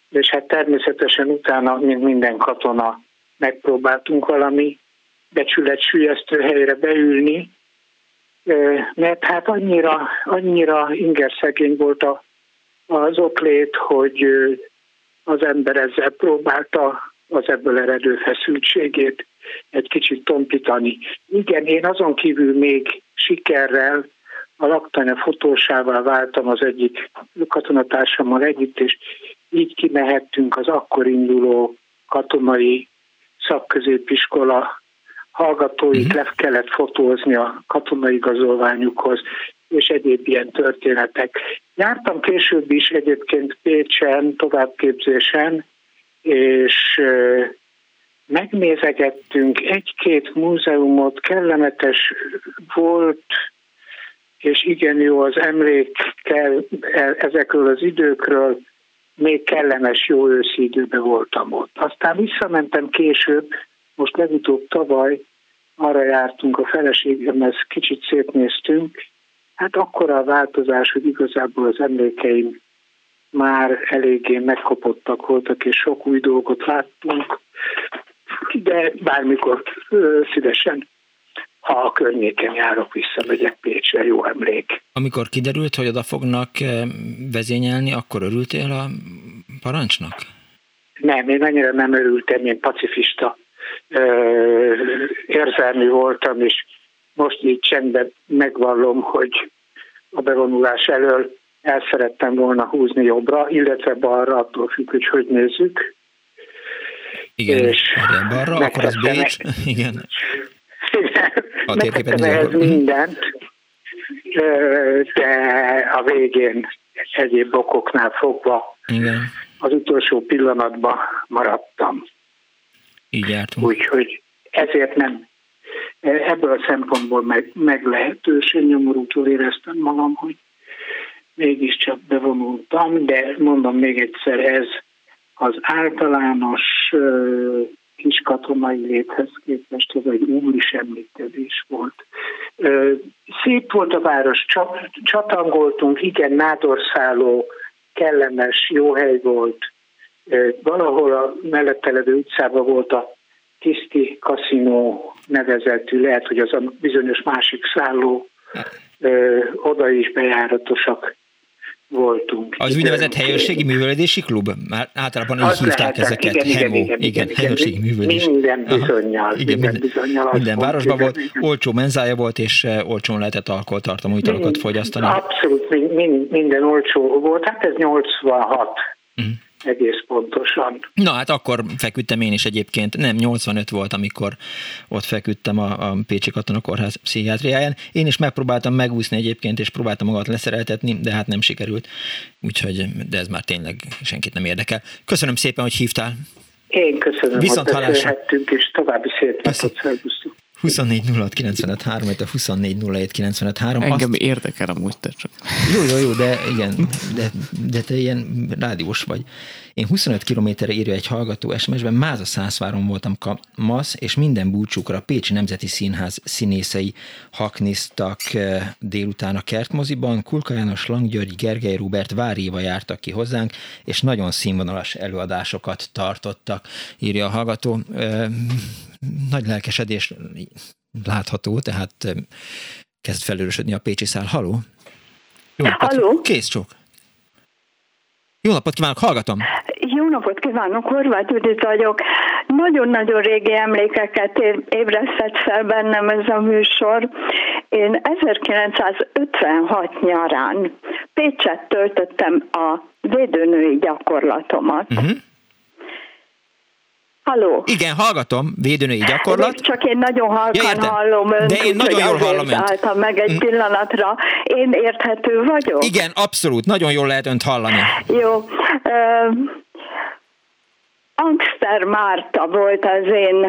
és hát természetesen utána, mint minden katona, megpróbáltunk valami becsület helyre beülni, mert hát annyira, annyira ingerszegény volt a, az ott lét, hogy az ember ezzel próbálta az ebből eredő feszültségét egy kicsit tompítani. Igen, én azon kívül még sikerrel a laktanya fotósává váltam az egyik katonatársammal együtt, és így kimehettünk az akkor induló katonai szakközépiskola hallgatóit, uh-huh. le kellett fotózni a katonai igazolványukhoz, és egyéb ilyen történetek. Jártam később is egyébként Pécsen, továbbképzésen, és megnézegettünk egy-két múzeumot, kellemetes volt, és igen jó az emlékkel e, ezekről az időkről, még kellemes jó őszi időben voltam ott. Aztán visszamentem később, most legutóbb tavaly arra jártunk a feleségemhez, kicsit szétnéztünk, hát akkora a változás, hogy igazából az emlékeim már eléggé megkopottak voltak, és sok új dolgot láttunk, de bármikor szívesen ha a környéken járok, visszamegyek Pécsre, jó emlék. Amikor kiderült, hogy oda fognak vezényelni, akkor örültél a parancsnak? Nem, én annyira nem örültem, én pacifista érzelmű voltam, és most így csendben megvallom, hogy a bevonulás elől el szerettem volna húzni jobbra, illetve balra, attól függ, hogy hogy nézzük. Igen, és igen balra, akkor az Bécs. Igen. Igen, a térképen ehhez mindent, de a végén egyéb okoknál fogva igen. az utolsó pillanatban maradtam. Így jártunk. Úgyhogy ezért nem ebből a szempontból meg, meglehetősen nyomorútól éreztem magam, hogy mégiscsak bevonultam, de mondom még egyszer, ez az általános kis katonai léthez képest ez egy úri semmikedés volt. Szép volt a város, csatangoltunk, igen, nádorszáló, kellemes, jó hely volt. Valahol a mellette levő utcában volt a Tiszti Kaszinó nevezetű, lehet, hogy az a bizonyos másik szálló, oda is bejáratosak voltunk. Az úgynevezett helyőrségi művelődési klub? Már általában úgy hívták lehetett. ezeket. Igen, Hemo. igen, igen, igen, igen, helyőrségi művelődési. Minden bizonyal. Igen, minden, bizonyal minden városban volt, igen. olcsó menzája volt, és olcsón lehetett alkoholtartalmú italokat fogyasztani. Abszolút, minden, minden olcsó volt. Hát ez 86. Uh-huh. Egész pontosan. Na hát akkor feküdtem én is egyébként, nem, 85 volt, amikor ott feküdtem a, a Pécsi Katona Kórház pszichiátriáján. Én is megpróbáltam megúszni egyébként, és próbáltam magamat leszereltetni, de hát nem sikerült. Úgyhogy, de ez már tényleg senkit nem érdekel. Köszönöm szépen, hogy hívtál. Én köszönöm, Viszont hogy beszélhettünk, és további szép napot, szervusztok. 24 06 95 3, a 24 07 95 3. Engem Azt... érdekel amúgy te csak. Jó, jó, jó, de igen, de, de te ilyen rádiós vagy. Én 25 kilométerre írja egy hallgató SMS-ben, Máza Szászváron voltam kamasz, és minden búcsúkra a Pécsi Nemzeti Színház színészei hakniztak eh, délután a kertmoziban. Kulka János, Langgyörgy, Gergely Rubert, Váréva jártak ki hozzánk, és nagyon színvonalas előadásokat tartottak, írja a hallgató. Nagy lelkesedés látható, tehát eh, kezd felőrösödni a Pécsi szál. Haló? Jó napot. Halló? Kész csók. Jó napot kívánok, hallgatom! Jó napot kívánok, Horváth Judit vagyok. Nagyon-nagyon régi emlékeket ébresztett fel bennem ez a műsor. Én 1956 nyarán Pécset töltöttem a védőnői gyakorlatomat. Uh-huh. Halló. Igen, hallgatom, védőnői gyakorlat. Csak én nagyon halkan ja, hallom önt. De én nagyon jól hallom önt. Álltam meg egy mm. pillanatra. Én érthető vagyok? Igen, abszolút. Nagyon jól lehet önt hallani. Jó. Uh, Angster Márta volt az én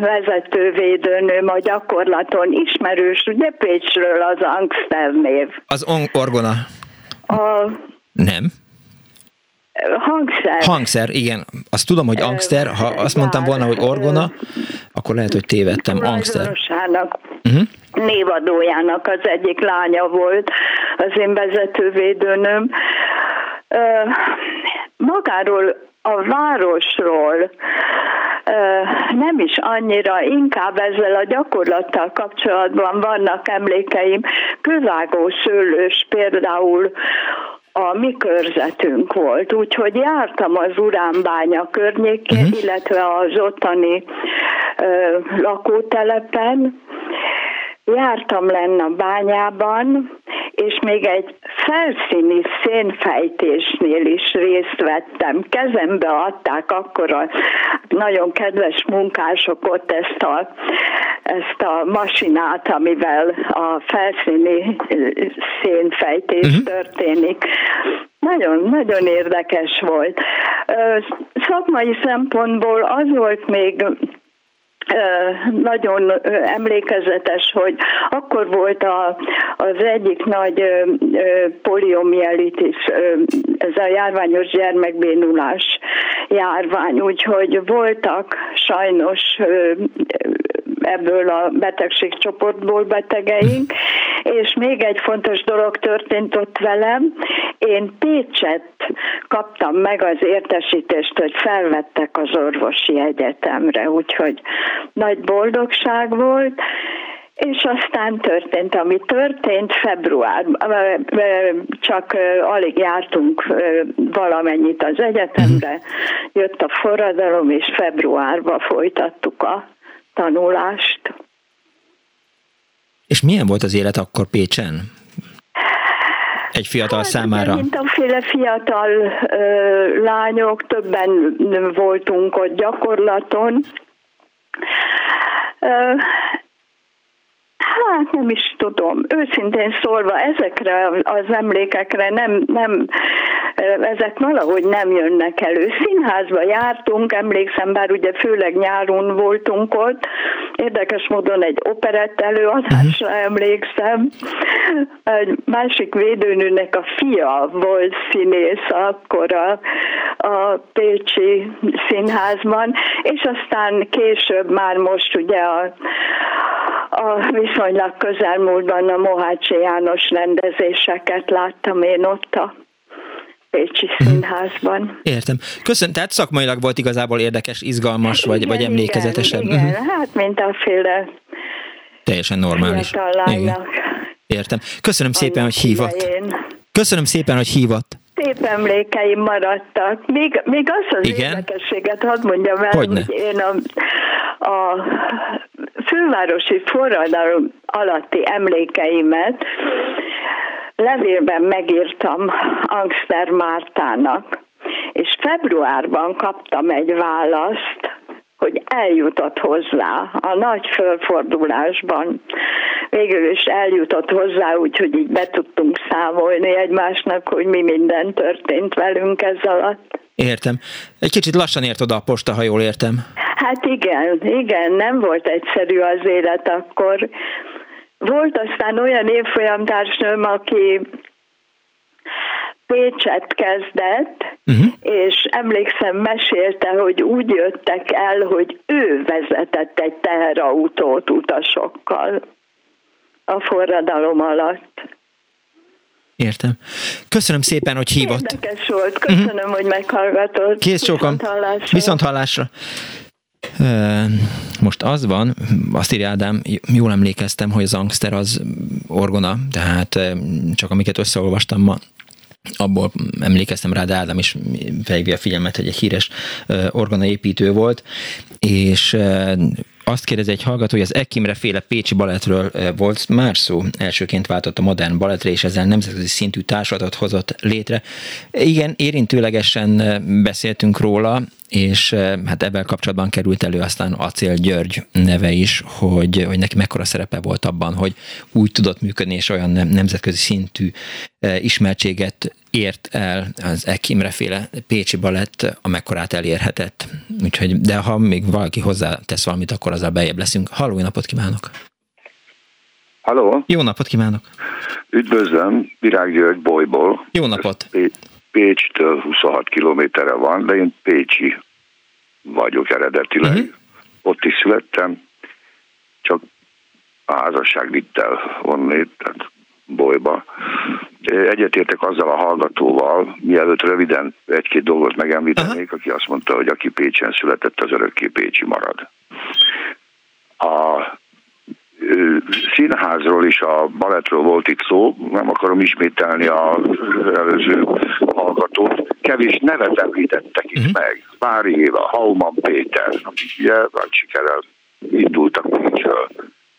vezetővédőnőm a gyakorlaton. Ismerős, ugye Pécsről az Angster név. Az orgona. A... Nem. Hangszer. Hangszer, igen. Azt tudom, hogy angster. Ha azt mondtam volna, hogy orgona, akkor lehet, hogy tévedtem. Angster. Uh-huh. Névadójának az egyik lánya volt az én vezetővédőnöm. Magáról a városról nem is annyira, inkább ezzel a gyakorlattal kapcsolatban vannak emlékeim. Kövágó szőlős például a mi körzetünk volt, úgyhogy jártam az Uránbánya környékén, uh-huh. illetve az ottani ö, lakótelepen, jártam lenne a bányában, és még egy felszíni szénfejtésnél is részt vettem. Kezembe adták akkor a nagyon kedves munkások ott ezt a, ezt a masinát, amivel a felszíni szénfejtés uh-huh. történik. Nagyon, nagyon érdekes volt. Szakmai szempontból az volt még nagyon emlékezetes, hogy akkor volt a, az egyik nagy poliomielitis, ez a járványos gyermekbénulás járvány, úgyhogy voltak sajnos ebből a betegségcsoportból betegeink, és még egy fontos dolog történt ott velem. Én Pécset kaptam meg az értesítést, hogy felvettek az orvosi egyetemre, úgyhogy nagy boldogság volt, és aztán történt, ami történt február, csak alig jártunk valamennyit az egyetemre, jött a forradalom, és februárban folytattuk a tanulást. És milyen volt az élet akkor Pécsen? Egy fiatal hát, számára? Mindenféle fiatal ö, lányok, többen voltunk ott gyakorlaton. Ö, Hát nem is tudom. Őszintén szólva ezekre az emlékekre nem, nem ezek valahogy nem jönnek elő. Színházba jártunk, emlékszem, bár ugye főleg nyáron voltunk ott. Érdekes módon egy operett előadásra uh-huh. emlékszem. Egy másik védőnőnek a fia volt színész akkor a, a Pécsi színházban, és aztán később már most ugye a, a viszonylag közelmúltban a Mohácsi János rendezéseket láttam én ott a Pécsi mhm. Színházban. Értem. Köszönöm, tehát szakmailag volt igazából érdekes, izgalmas, vagy, igen, vagy emlékezetesebb. Igen, igen. Uh-huh. hát mint a féle Teljesen normális. Igen. Értem. Köszönöm szépen, hogy hívott. Köszönöm szépen, hogy hívott. Szép emlékeim maradtak. Még, még azt az Igen? érdekességet hadd mondjam el, Hogyne. hogy én a, a fővárosi forradalom alatti emlékeimet levélben megírtam Angster Mártának, és februárban kaptam egy választ, hogy eljutott hozzá a nagy fölfordulásban. Végül is eljutott hozzá, úgyhogy így be tudtunk számolni egymásnak, hogy mi minden történt velünk ez alatt. Értem. Egy kicsit lassan ért oda a posta, ha jól értem. Hát igen, igen, nem volt egyszerű az élet akkor. Volt aztán olyan évfolyamtársnőm, aki Pécset kezdett, uh-huh. és emlékszem, mesélte, hogy úgy jöttek el, hogy ő vezetett egy teherautót utasokkal a forradalom alatt. Értem. Köszönöm szépen, hogy hívott. Érdekes volt, köszönöm, uh-huh. hogy meghallgatott. Kész csókom. Viszont hallásra. Viszont hallásra. Most az van, azt írja Ádám, jól emlékeztem, hogy az Angster az orgona, tehát csak amiket összeolvastam ma, abból emlékeztem rá, de Ádám is felhívja a figyelmet, hogy egy híres orgonaépítő volt, és azt kérdezi egy hallgató, hogy az Ekimre féle Pécsi balettről volt már szó, elsőként váltott a modern balettre, és ezzel nemzetközi szintű társadatot hozott létre. Igen, érintőlegesen beszéltünk róla, és hát ebben kapcsolatban került elő aztán Acél György neve is, hogy, hogy neki mekkora szerepe volt abban, hogy úgy tudott működni, és olyan nemzetközi szintű ismertséget ért el az Ekimre féle Pécsi balett, amekkorát elérhetett. Úgyhogy, de ha még valaki hozzá tesz valamit, akkor azzal bejebb leszünk. Halló, napot kívánok! Halló! Jó napot kívánok! Üdvözlöm, Virág György Bolyból. Jó napot! Pécstől 26 kilométerre van, de én Pécsi vagyok eredetileg. Uh-huh. Ott is születtem, csak a házasság vitt el onnét, tehát bolyba. Egyetértek azzal a hallgatóval, mielőtt röviden egy-két dolgot megemlítenék, aki azt mondta, hogy aki Pécsen született, az örökké Pécsi marad. A színházról is, a balettről volt itt szó, nem akarom ismételni az előző hallgatót. Kevés nevet említettek itt uh-huh. meg. Vári Éva, Hauman Péter, akik ugye nagy sikerrel indultak Pécsről.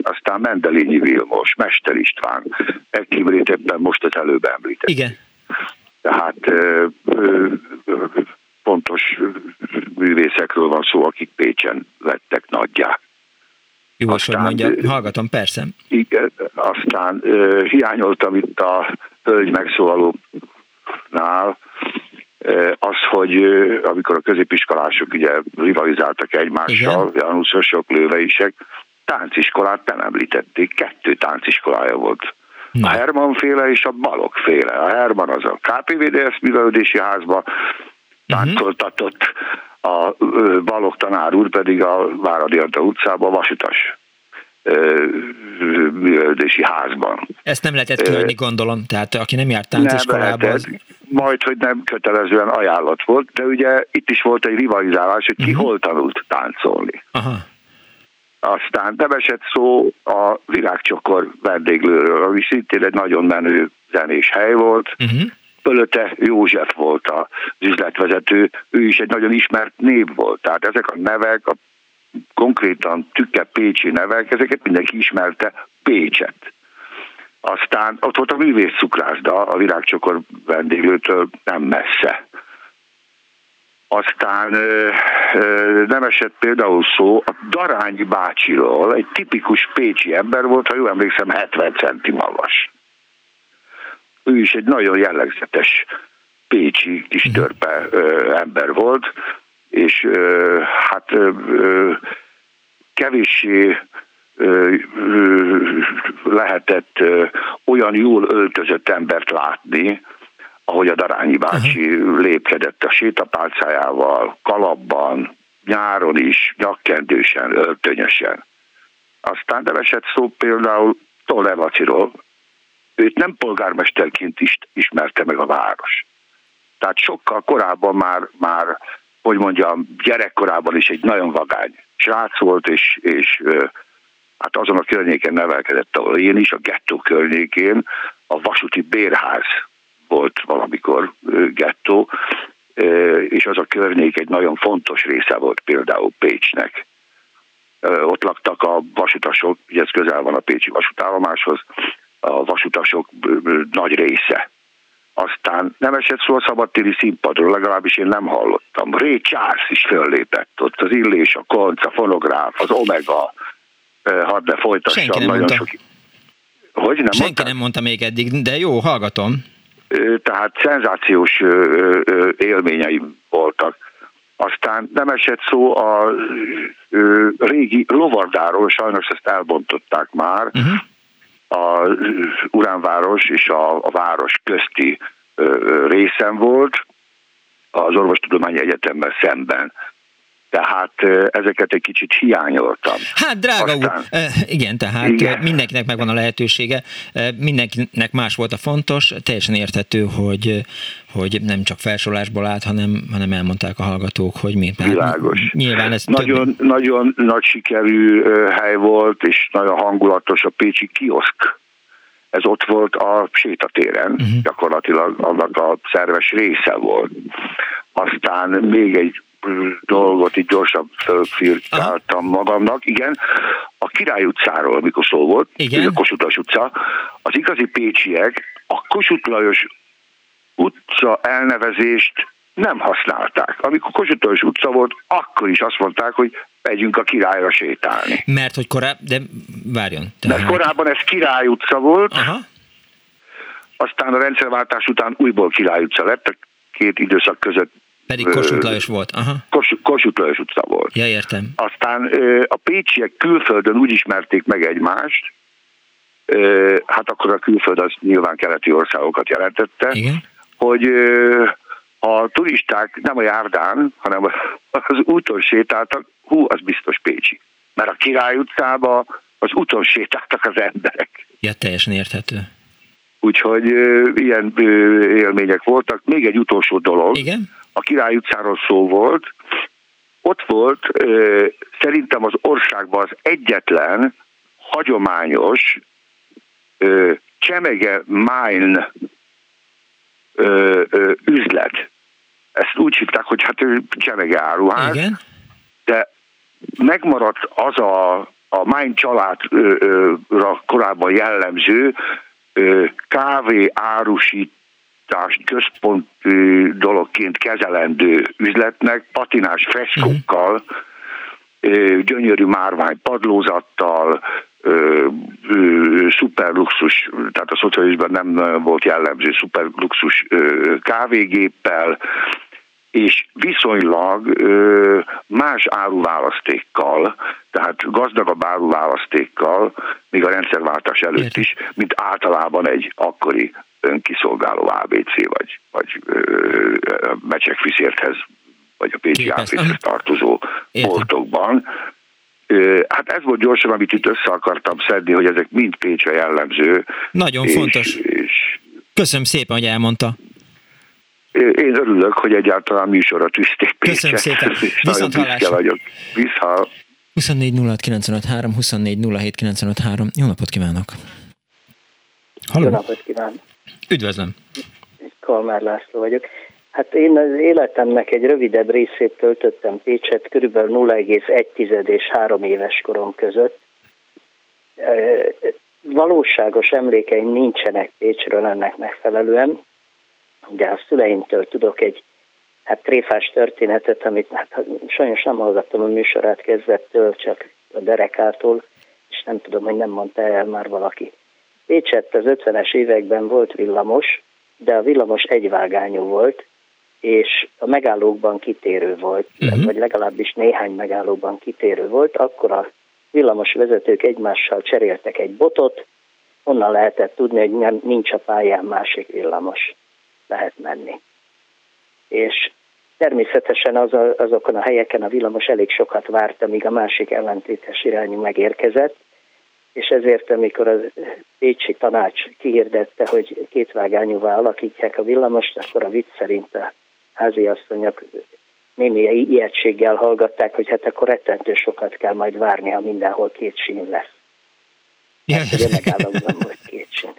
Aztán Mendelényi Vilmos, Mester István, Ekimrét ebben most az előbb említett. Igen. Tehát ö, ö, pontos művészekről van szó, akik Pécsen lettek nagyjá. Jó, aztán, mondja, hallgatom, persze. Igen, aztán uh, hiányoltam itt a hölgy megszólalónál az, hogy amikor a középiskolások ugye rivalizáltak egymással, Januszosok, lőveisek, tánciskolát nem említették, kettő tánciskolája volt. Na. A Herman féle és a Balok féle. A Herman az a KPVDS művelődési házba mhm. táncoltatott, uh-huh a Balog tanár úr pedig a Váradi Anta utcában vasutas művelődési házban. Ezt nem lehetett kihagyni, gondolom, tehát aki nem járt tánciskolába... Az... Majd, hogy nem kötelezően ajánlat volt, de ugye itt is volt egy rivalizálás, hogy ki uh-huh. hol tanult táncolni. Aha. Aztán nem esett szó a virágcsokor vendéglőről, ami szintén egy nagyon menő zenés hely volt. Uh-huh Pölöte József volt az üzletvezető, ő is egy nagyon ismert név volt. Tehát ezek a nevek, a konkrétan tükke pécsi nevek, ezeket mindenki ismerte Pécset. Aztán ott volt a művész cukrászda a virágcsokor vendéglőtől nem messze. Aztán ö, ö, nem esett például szó a Darányi bácsiról, egy tipikus pécsi ember volt, ha jól emlékszem, 70 centi magas ő is egy nagyon jellegzetes pécsi kis mhm. törpe ö, ember volt, és ö, hát ö, kevéssé lehetett olyan jól öltözött embert látni, ahogy a Darányi bácsi uh-huh. lépkedett a sétapálcájával, kalapban, nyáron is, nyakkendősen, öltönyösen. Aztán nem esett szó például Tolevaciról, őt nem polgármesterként is ismerte meg a város. Tehát sokkal korábban már, már hogy mondjam, gyerekkorában is egy nagyon vagány srác volt, és, és hát azon a környéken nevelkedett, ahol én is, a gettó környékén, a vasúti bérház volt valamikor gettó, és az a környék egy nagyon fontos része volt például Pécsnek. Ott laktak a vasutasok, ugye ez közel van a Pécsi vasútállomáshoz, a vasutasok nagy része. aztán nem esett szó a szabadtéri színpadról, legalábbis én nem hallottam. Ray Charles is föllépett ott, az Illés, a Konc, a Fonográf, az Omega, hadd ne folytassam. Senki nem nagyon mondta. sok... Hogy nem Senki mondta? nem mondta még eddig, de jó, hallgatom. Tehát szenzációs élményeim voltak. Aztán nem esett szó a ö, régi lovardáról, sajnos ezt elbontották már, Uh-huh. A Uránváros és a, a város közti részen volt, az Orvostudományi Egyetemmel szemben. Tehát ezeket egy kicsit hiányoltam. Hát, drága Aztán- úr, igen, tehát Igen. mindenkinek megvan a lehetősége, eh, mindenkinek más volt a fontos, teljesen érthető, hogy, hogy nem csak felsorolásból állt, hanem, hanem elmondták a hallgatók, hogy mi. Világos. Nyilván ez Nagyon, több, nagyon nagy sikerű hely volt, és nagyon hangulatos a Pécsi kioszk. Ez ott volt a sétatéren, uh-huh. gyakorlatilag annak a szerves része volt. Aztán még egy dolgot így gyorsan fölfirkáltam magamnak. Igen, a Király utcáról, mikor szó volt, Igen. a Kossuth utca, az igazi pécsiek a Kossuth Lajos utca elnevezést nem használták. Amikor Kossuth utca volt, akkor is azt mondták, hogy megyünk a királyra sétálni. mert hogy korábban, de várjon. Mert korábban ez Király utca volt, Aha. aztán a rendszerváltás után újból Király utca lett, a két időszak között Pedig Kossuth Lajos volt. Aha. Kos- Kossuth Lajos utca volt. Ja, értem. Aztán a pécsiek külföldön úgy ismerték meg egymást, hát akkor a külföld az nyilván keleti országokat jelentette, Igen. hogy a turisták nem a járdán, hanem az úton sétáltak, hú, az biztos Pécsi. Mert a Király utcába az úton sétáltak az emberek. Ja, teljesen érthető. Úgyhogy ö, ilyen ö, élmények voltak. Még egy utolsó dolog. Igen? A Király utcáról szó volt. Ott volt ö, szerintem az országban az egyetlen hagyományos ö, csemege mine ö, ö, üzlet. Ezt úgy hívták, hogy hát ö, csemege áruház, Igen? de megmaradt az a, a Mine családra korábban jellemző ö, kávé árusítást központi dologként kezelendő üzletnek, patinás freskókkal, ö, gyönyörű márvány padlózattal, szuperluxus, tehát a szocializmusban nem volt jellemző szuperluxus kávégéppel, és viszonylag ö, más áruválasztékkal, tehát gazdagabb áruválasztékkal, még a rendszerváltás előtt Értem. is, mint általában egy akkori önkiszolgáló ABC vagy, vagy ö, mecsekfiszérthez, vagy a Pécsi Aha. tartozó boltokban. Hát ez volt gyorsan, amit itt össze akartam szedni, hogy ezek mind Pécsre jellemző. Nagyon és, fontos. És Köszönöm szépen, hogy elmondta. én örülök, hogy egyáltalán műsorra tűzték Pécset. Köszönöm szépen. Viszont hallásra. vagyok. Vissza. 24 06 953, 24 07 953. Jó napot kívánok! Jó Halló, napot kívánok! Üdvözlöm! Kalmár László vagyok. Hát én az életemnek egy rövidebb részét töltöttem Pécset, körülbelül 0,1 és 3 éves korom között. Valóságos emlékeim nincsenek Pécsről ennek megfelelően, de a szüleimtől tudok egy hát tréfás történetet, amit hát sajnos nem hallgattam a műsorát kezdettől, csak a derekától, és nem tudom, hogy nem mondta el már valaki. Pécsett az 50-es években volt villamos, de a villamos egyvágányú volt, és a megállókban kitérő volt, uh-huh. vagy legalábbis néhány megállóban kitérő volt, akkor a villamos vezetők egymással cseréltek egy botot, onnan lehetett tudni, hogy nem, nincs a pályán másik villamos, lehet menni. És természetesen az a, azokon a helyeken a villamos elég sokat várt, amíg a másik ellentétes irányú megérkezett, és ezért, amikor a Pécsi tanács kihirdette, hogy kétvágányúvá alakítják a villamost, akkor a vicc szerint a háziasszonyok némi ijegységgel hallgatták, hogy hát akkor rettentő sokat kell majd várni, ha mindenhol két sín lesz. Hát, ugye megállóban volt két sín.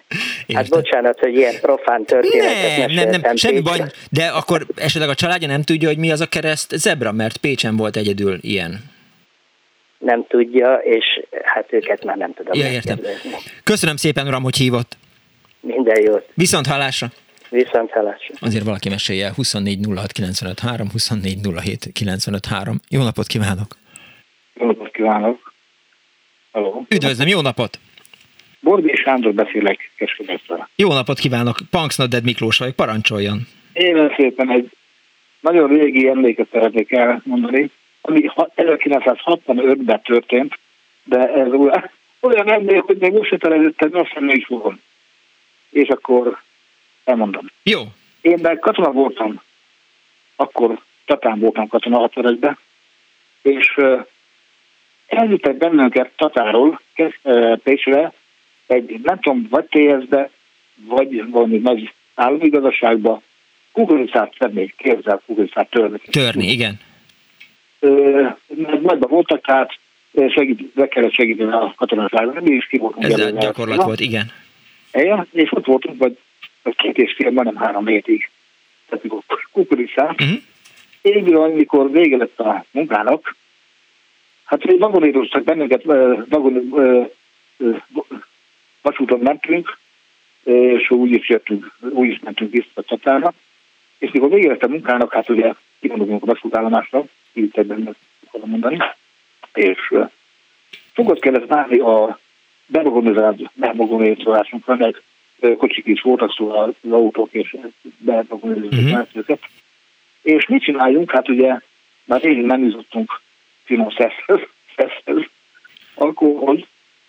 Hát bocsánat, hogy ilyen profán történetet nem, nem, nem, semmi baj, de akkor esetleg a családja nem tudja, hogy mi az a kereszt zebra, mert Pécsen volt egyedül ilyen. Nem tudja, és hát őket már nem tudom Ja, értem. Köszönöm szépen, uram, hogy hívott. Minden jót. Viszont hallásra. Viszont hallásra. Azért valaki mesélje 24 06 95 3, 24 07 95 3. Jó napot kívánok! Jó napot kívánok! Hello. Üdvözlöm, jó napot! Bordi Sándor beszélek Keskebesztel. Jó napot kívánok! Punksnodded Miklós vagyok, parancsoljon! Én szépen egy nagyon régi emléket szeretnék elmondani, ami 1965-ben történt, de ez olyan, emlék, hogy még most se teleződtem, azt sem is fogom. És akkor elmondom. Jó. Én meg katona voltam, akkor Tatán voltam katona 61-ben, és elvittek bennünket Tatáról Pécsre, egy, nem tudom, vagy TSZ-be, vagy valami nagy állami gazdaságba, kukoricát tenni, képzel kukoricát törni. Törni, igen. Nagyban voltak, tehát segít, be kellett segíteni a katonaságban, mi is ki voltunk. Ez gyakorlat volt, igen. Igen, és ott voltunk, vagy, két és fél, majdnem három hétig. Tehát mikor kukoricát. Uh-huh. Én amikor vége lett a munkának, hát vagoníroztak bennünket, vagon, vasúton mentünk, és úgy is jöttünk, úgy is mentünk vissza a csatára. És mikor vége lett a munkának, hát ugye kimondunk a vasútállomásra, így benne akarom mondani, és fogod kellett várni a bevagonizálásunkra, meg kocsik is voltak, szóval az autók és bevagonizálásukat. Uh-huh. És mit csináljunk? Hát ugye már régén nem jutottunk finom szeszhez, szeszhez alkoholhoz,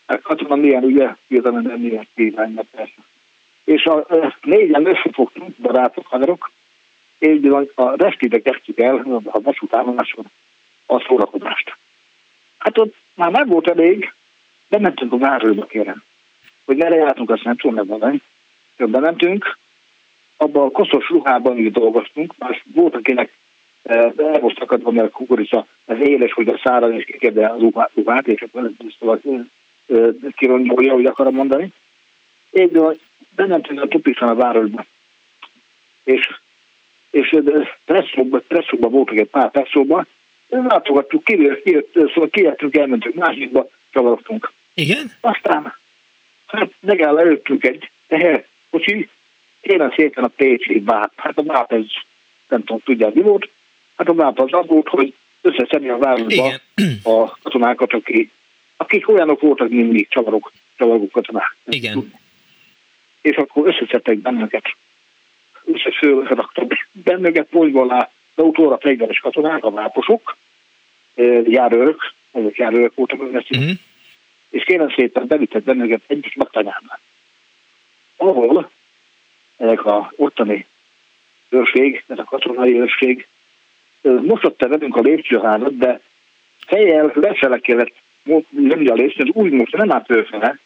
hát katona milyen ugye, hirtelen milyen kívánja persze. És a, a négyen összefogtunk, barátok, haverok, és bizony a restide kezdtük el a vasútállomáson a szórakozást. Hát ott már meg volt elég, de mentünk a várőbe kérem. Hogy merre jártunk, azt nem tudom megmondani. Többen mentünk, abban a koszos ruhában így dolgoztunk, már volt, akinek el volt akadva, mert a kukorica az éles, hogy a száraz, és kikedve az ruhát, és akkor ez kirongolja, hogy akarom mondani. Én bementünk a tupisan a városba. És, és presszóban, presszóban voltak egy pár presszóban, látogattuk, kijött, kijött, szóval kijöttünk, elmentünk másikba, csavarogtunk. Igen? Aztán, hát megáll előttünk egy teherkocsi, kérem szépen a Pécsi váp. Hát a váp ez, nem tudom, tudják mi volt. Hát a váp az az volt, hogy összeszedni a városba Igen. a katonákat, akik, akik olyanok voltak, mint mi, csavarok, csavarok katonák. Igen. És akkor összeszedtek bennünket. Összefölraktak bennünket ponyva alá, de autóra fegyveres katonák, a váposok, járőrök, ezek járőrök voltak, uh-huh. és kérem szépen bevittek bennünket egyik laktanyába, ahol ezek a ottani őrség, ez a katonai őrség, mosotta velünk a lépcsőházat, de fejjel lefele kellett jönni a lépcsőn, úgy most nem állt őfele,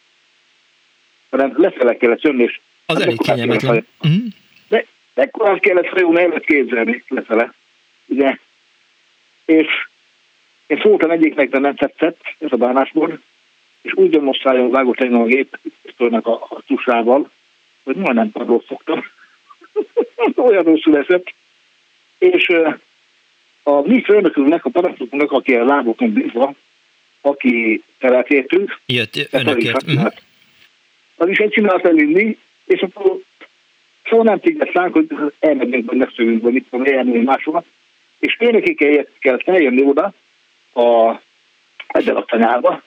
hanem lefele kellett jönni, és az elég kényelmetlen. Uh-huh. Ekkorát kellett folyón előtt képzelni lefele, ugye? És én szóltam egyiknek, de nem tetszett ez a bánásmód, és úgy demonstrálja, vágott engem a géppisztolynak a, a tusával, hogy majdnem padlót fogtam. Olyan rosszul esett. És a mi főnökünknek, a parancsnoknak, aki a lábokon bízva, aki felelkértünk, jött önökért. Mhm. Az is egy csinálta, mint mi, és akkor soha nem ránk, hogy elmegyünk, vagy megszövünk, vagy mit tudom, elmenni máshova. És én kell, kell feljönni oda a, ezzel a tanyába,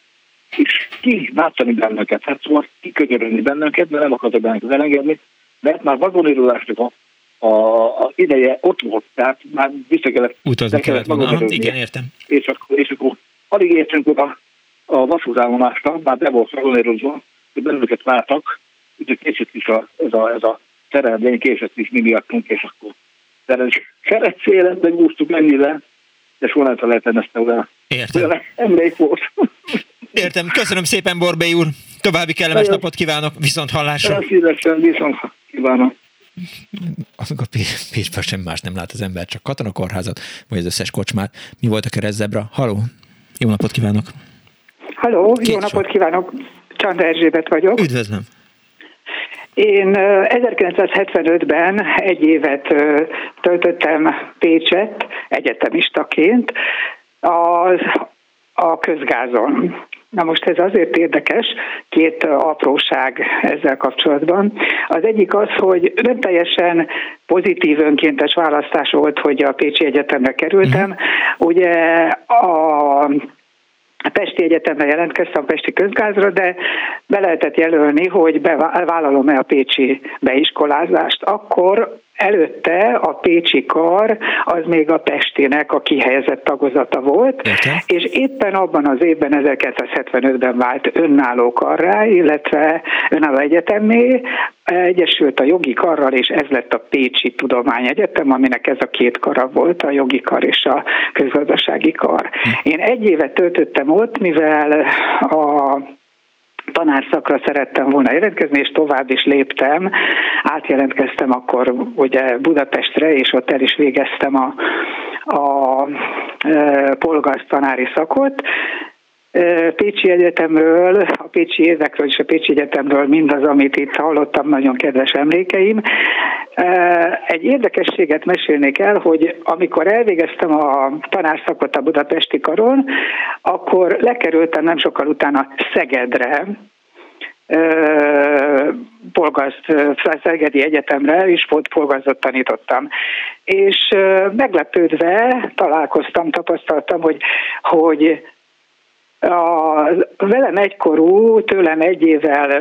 és ki váltani bennünket, hát szóval kikönyörülni bennünket, mert nem akartak bennünket elengedni, mert már vagonírulásnak a, a, a, ideje ott volt, tehát már vissza kellett, Utazni kellett, kellett volna, igen, értem. És akkor, és akkor alig értünk oda a vasútállomásra, már be volt vagonírozva, hogy bennünket vártak, úgyhogy késett is a, ez a, ez a szerelvény, késett is mi miattunk, és akkor szeret életben úsztuk ennyire, de soha nem felejtem ezt olyan, Értem. emlék volt. Értem. Köszönöm szépen, Borbély úr. További kellemes Nagyon. napot kívánok. Viszont hallásra. Szívesen, viszont kívánom. Amikor Pécsben sem más nem lát az ember, csak katonakorházat, vagy az összes kocsmát. Mi volt a keresztzebra? Haló, jó napot kívánok! Haló, Két jó napot kívánok! Csanda Erzsébet vagyok. Üdvözlöm! Én 1975-ben egy évet töltöttem Pécset egyetemistaként az, a közgázon. Na most ez azért érdekes, két apróság ezzel kapcsolatban. Az egyik az, hogy nem teljesen pozitív önkéntes választás volt, hogy a Pécsi Egyetemre kerültem. Uh-huh. Ugye a a Pesti Egyetemre jelentkeztem, Pesti Közgázra, de be lehetett jelölni, hogy bevállalom-e a Pécsi beiskolázást. Akkor előtte a Pécsi Kar az még a Pestinek a kihelyezett tagozata volt, Érte. és éppen abban az évben 1975-ben vált önálló karrá, illetve önálló egyetemmé, egyesült a jogi karral, és ez lett a Pécsi Tudományegyetem, aminek ez a két kara volt, a jogi kar és a közgazdasági kar. Hm. Én egy évet töltöttem ott, mivel a tanárszakra szerettem volna jelentkezni, és tovább is léptem. Átjelentkeztem akkor ugye Budapestre, és ott el is végeztem a, a e, polgász tanári szakot. Pécsi Egyetemről, a Pécsi évekről és a Pécsi Egyetemről mindaz, amit itt hallottam, nagyon kedves emlékeim. Egy érdekességet mesélnék el, hogy amikor elvégeztem a tanárszakot a Budapesti Karon, akkor lekerültem nem sokkal utána Szegedre, polgazt Szegedi Egyetemre, és volt polgazot tanítottam. És meglepődve találkoztam, tapasztaltam, hogy, hogy a velem egykorú, tőlem egy évvel,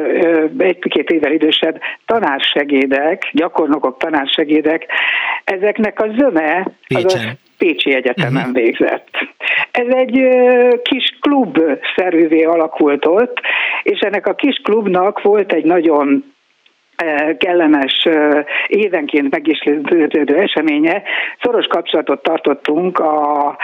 egy-két évvel idősebb tanársegédek, gyakornokok tanársegédek, ezeknek a zöme az a Pécsi Egyetemen uh-huh. végzett. Ez egy kis klub szerűvé alakult ott, és ennek a kis klubnak volt egy nagyon kellemes évenként megismétlődő eseménye. Szoros kapcsolatot tartottunk a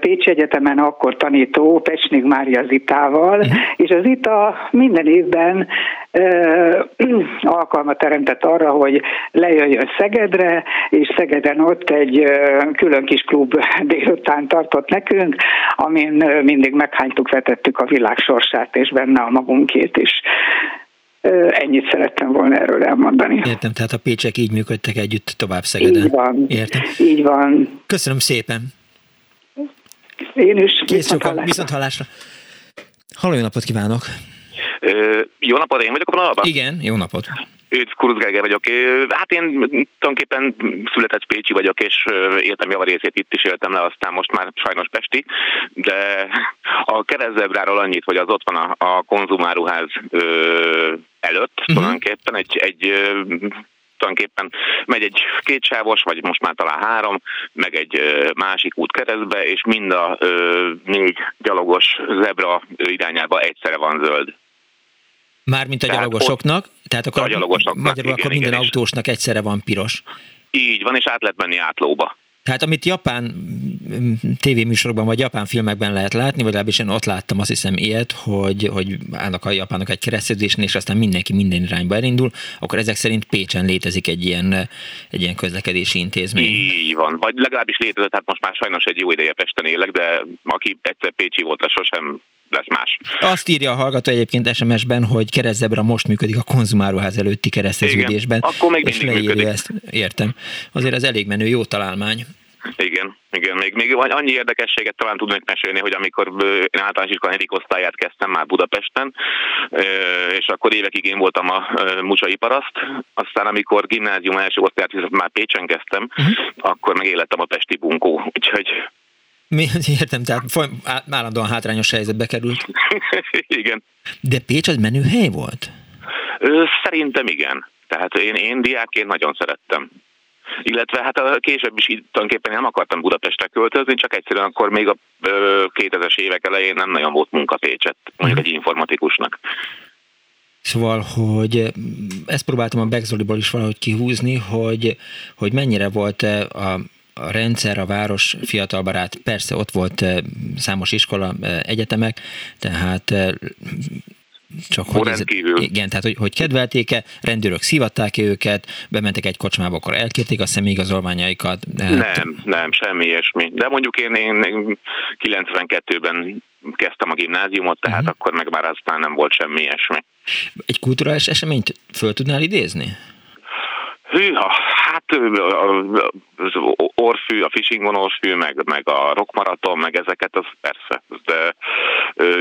Pécsi Egyetemen akkor tanító Pecsnik Mária Zitával, uh-huh. és az Zita minden évben ö, alkalmat teremtett arra, hogy lejöjjön Szegedre, és Szegeden ott egy ö, külön kis klub délután tartott nekünk, amin ö, mindig meghánytuk, vetettük a világ sorsát, és benne a magunkét is. Ennyit szerettem volna erről elmondani. Értem, tehát a pécsek így működtek együtt tovább Szegeden. Így van. Értem. Így van. Köszönöm szépen. Én is. Kész sokan, viszont hallásra. Halló, jó napot kívánok! Ö, jó napot, én vagyok a vonalban? Igen, jó napot. Őt Kuruc Gerger vagyok. Hát én tulajdonképpen született Pécsi vagyok, és éltem javarészét itt is éltem le, aztán most már sajnos Pesti, de a keresztezebráról annyit, hogy az ott van a, a konzumáruház előtt, uh-huh. tulajdonképpen egy, egy tulajdonképpen megy egy kétsávos, vagy most már talán három, meg egy másik út keresztbe, és mind a négy gyalogos zebra irányába egyszerre van zöld. Mármint a tehát gyalogosoknak? Tehát akkor, a gyalogosoknak, magyarul igen, akkor minden igen, autósnak egyszerre van piros. Így van, és át lehet menni átlóba. Tehát amit japán mm, tévéműsorokban vagy japán filmekben lehet látni, vagy legalábbis én ott láttam azt hiszem ilyet, hogy, hogy állnak a japánok egy keresztezésnél, és aztán mindenki minden irányba elindul, akkor ezek szerint Pécsen létezik egy ilyen, egy ilyen közlekedési intézmény. Így van, vagy legalábbis létezett, hát most már sajnos egy jó ideje Pesten élek, de aki egyszer Pécsi volt, az sosem lesz más. Azt írja a hallgató egyébként SMS-ben, hogy keresztebra most működik a konzumáruház előtti kereszteződésben. Igen, akkor még mindig működik. Ezt. Értem. Azért az elég menő, jó találmány. Igen, igen. Még, még annyi érdekességet talán tudnék mesélni, hogy amikor én általános iskola negyedik osztályát kezdtem már Budapesten, és akkor évekig én voltam a mucsai paraszt, aztán amikor gimnázium első osztályát már Pécsen kezdtem, uh-huh. akkor meg élettem a Pesti bunkó, úgyhogy mi, értem, tehát állandóan hátrányos helyzetbe került. igen. De Pécs az menő hely volt? Szerintem igen. Tehát én, én diákként nagyon szerettem. Illetve hát a később is így tulajdonképpen nem akartam Budapestre költözni, csak egyszerűen akkor még a 2000-es évek elején nem nagyon volt munka Pécset, mondjuk egy informatikusnak. Szóval, hogy ezt próbáltam a Begzoliból is valahogy kihúzni, hogy, hogy mennyire volt a a rendszer, a város fiatalbarát, persze ott volt számos iskola, egyetemek, tehát eh, csak hogy, ez, igen, tehát hogy, hogy kedvelték-e, rendőrök szívatták-e őket, bementek egy kocsmába, akkor elkérték a személyigazolványaikat? Hát... Nem, nem, semmi ilyesmi. De mondjuk én, én 92-ben kezdtem a gimnáziumot, tehát uh-huh. akkor meg már aztán nem volt semmi ilyesmi. Egy kulturális eseményt föl tudnál idézni? Hűha, Hát az orfű, a fishing orfű, meg, meg a rockmaraton, meg ezeket, az persze. De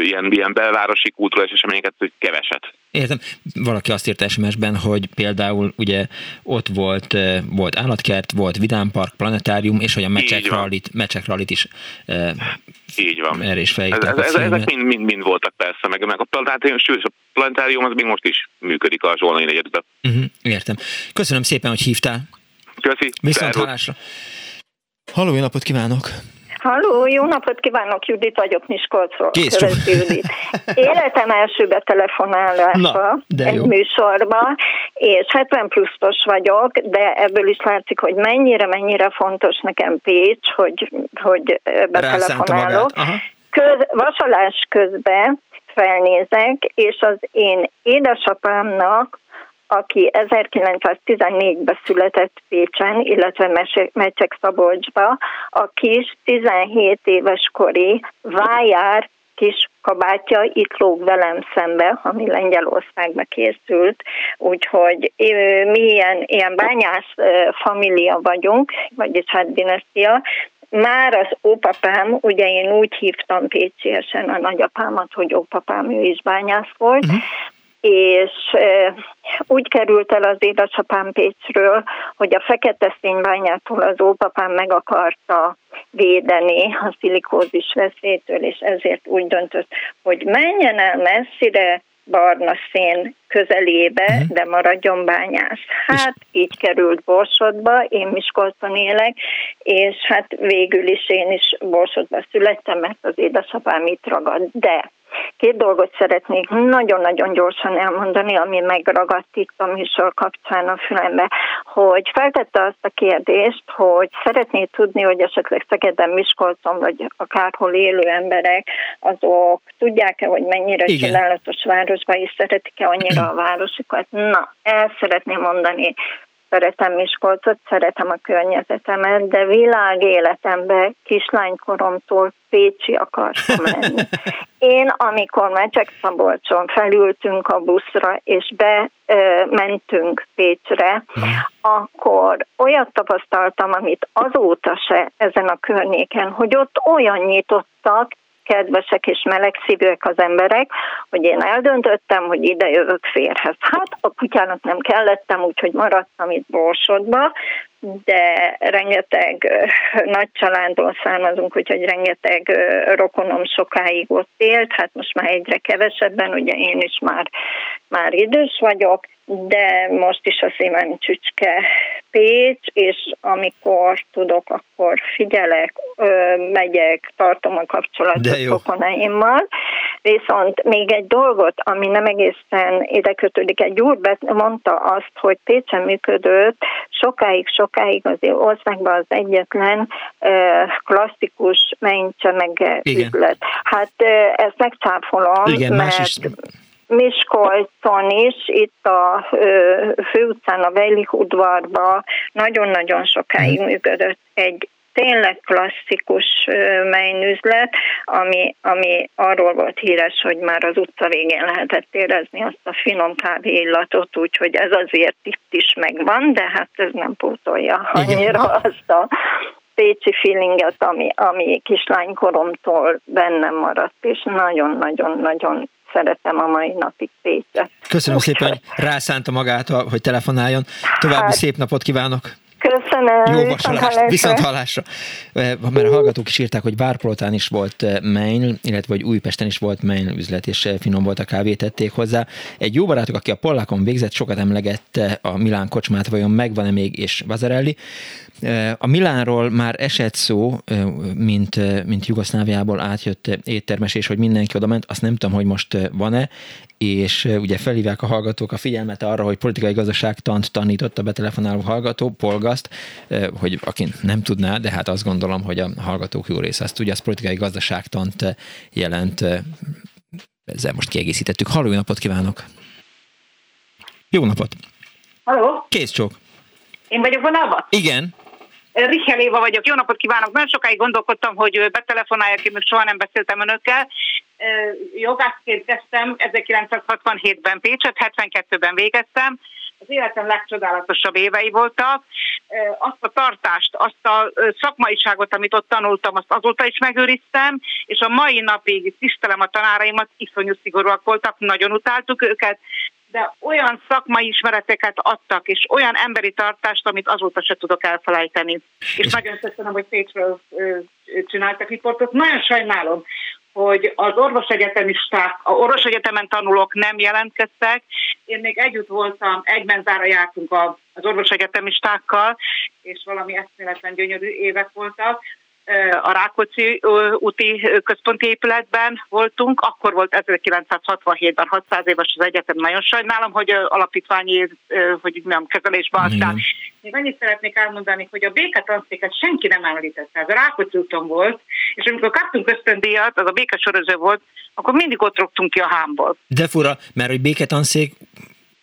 ilyen, ilyen belvárosi kulturális eseményeket keveset. Értem. Valaki azt írt SMS-ben, hogy például ugye ott volt, volt állatkert, volt vidámpark, planetárium, és hogy a mecsek rallit, mecsek rallit is így van. Erre is ez, ez, ezek mind, mind, mind, voltak persze, meg, meg a planetárium, sőt, a planetárium az még most is működik a Zsolnai negyedben. Uh-huh, értem. Köszönöm szépen, hogy hívtál. Köszi. Viszont hallásra. Halló, jó napot kívánok! Halló, jó napot kívánok, Judit vagyok Miskolcról. Kész Judit. Életem első betelefonálása egy jó. műsorba, és 70 pluszos vagyok, de ebből is látszik, hogy mennyire, mennyire fontos nekem Pécs, hogy, hogy betelefonálok. Köz, vasalás közben felnézek, és az én édesapámnak aki 1914-ben született Pécsen, illetve Mecsek Szabolcsba, a kis 17 éves kori vájár kis kabátja itt lóg velem szembe, ami Lengyelországba készült, úgyhogy mi ilyen, ilyen bányász família vagyunk, vagyis hát dinasztia, már az ópapám, ugye én úgy hívtam pécsiesen a nagyapámat, hogy ópapám, ő is bányász volt, uh-huh és úgy került el az édesapám Pécsről, hogy a fekete színbányától az ópapám meg akarta védeni a szilikózis veszélytől, és ezért úgy döntött, hogy menjen el messzire, barna szén közelébe, uh-huh. de maradjon bányász. Hát így került Borsodba, én Miskolcon élek, és hát végül is én is Borsodba születtem, mert az édesapám itt ragad. De Két dolgot szeretnék nagyon-nagyon gyorsan elmondani, ami megragadt itt a műsor kapcsán a fülembe, hogy feltette azt a kérdést, hogy szeretné tudni, hogy esetleg Szegeden, Miskolcon, vagy akárhol élő emberek, azok tudják-e, hogy mennyire Igen. csodálatos városba, és szeretik-e annyira a városukat. Na, el szeretném mondani, szeretem Miskolcot, szeretem a környezetemet, de világ életemben kislánykoromtól Pécsi akartam lenni. Én, amikor Mecsek Szabolcson felültünk a buszra, és bementünk Pécsre, akkor olyat tapasztaltam, amit azóta se ezen a környéken, hogy ott olyan nyitottak, kedvesek és melegszívűek az emberek, hogy én eldöntöttem, hogy ide jövök férhez. Hát a kutyának nem kellettem, úgyhogy maradtam itt Borsodba, de rengeteg nagy családból származunk, úgyhogy rengeteg rokonom sokáig ott élt, hát most már egyre kevesebben, ugye én is már, már idős vagyok, de most is a szívem csücske Pécs, és amikor tudok, akkor figyelek, megyek, tartom a kapcsolatot rokonaimmal. Viszont még egy dolgot, ami nem egészen ide kötődik, egy úr mondta azt, hogy Pécsen működött sokáig, sokáig az országban az egyetlen klasszikus mencse meg üzlet. Hát ezt megcáfolom, Igen, mert... Más is Miskolcon is, itt a főutcán, a Vejlik udvarban nagyon-nagyon sokáig mhm. működött egy tényleg klasszikus mejnüzlet, ami, ami arról volt híres, hogy már az utca végén lehetett érezni azt a finom kávé illatot, úgyhogy ez azért itt is megvan, de hát ez nem pótolja annyira azt a pécsi feelinget, ami, ami kislánykoromtól bennem maradt, és nagyon-nagyon-nagyon szeretem a mai napig Pécset. Köszönöm Úgy szépen, hogy rászánta magát, hogy telefonáljon. További hát, szép napot kívánok! Köszönöm. Jó vasalást, viszont hallásra. Eh, mert a hallgatók is írták, hogy Várpoltán is volt eh, main, illetve hogy Újpesten is volt main üzlet, és eh, finom volt a kávé tették hozzá. Egy jó barátok, aki a Pollákon végzett, sokat emlegette a Milán kocsmát, vajon megvan-e még, és Vazarelli. A Milánról már esett szó, mint, mint Jugoszláviából átjött éttermes, és hogy mindenki oda ment, azt nem tudom, hogy most van-e, és ugye felhívják a hallgatók a figyelmet arra, hogy politikai gazdaságtant tanított a betelefonáló hallgató, Polgaszt, hogy aki nem tudná, de hát azt gondolom, hogy a hallgatók jó része azt tudja, az politikai gazdaságtant jelent. Ezzel most kiegészítettük. Halló, jó napot kívánok! Jó napot! Halló! Kész csók! Én vagyok vonalban? Igen. Richel Éva vagyok, jó napot kívánok! Nagyon sokáig gondolkodtam, hogy betelefonáljak, én még soha nem beszéltem önökkel. Jogászként kezdtem 1967-ben Pécset, 72-ben végeztem, az életem legcsodálatosabb évei voltak. Azt a tartást, azt a szakmaiságot, amit ott tanultam, azt azóta is megőriztem, és a mai napig tisztelem a tanáraimat, iszonyú szigorúak voltak, nagyon utáltuk őket, de olyan szakmai ismereteket adtak, és olyan emberi tartást, amit azóta se tudok elfelejteni. És nagyon köszönöm, hogy Pécsről csináltak riportot. Nagyon sajnálom, hogy az orvosegyetemisták, a orvosegyetemen tanulók nem jelentkeztek. Én még együtt voltam, egyben zára jártunk az orvosegyetemistákkal, és valami eszméletlen gyönyörű évek voltak a Rákóczi úti központi épületben voltunk, akkor volt 1967-ben 600 éves az egyetem, nagyon sajnálom, hogy alapítványi, hogy nem kezelésben aztán. Még annyit szeretnék elmondani, hogy a béketanszéket senki nem említette, ez a Rákóczi úton volt, és amikor kaptunk ösztöndíjat, az a békesorozó volt, akkor mindig ott rogtunk ki a hámból. De fura, mert hogy béketanszék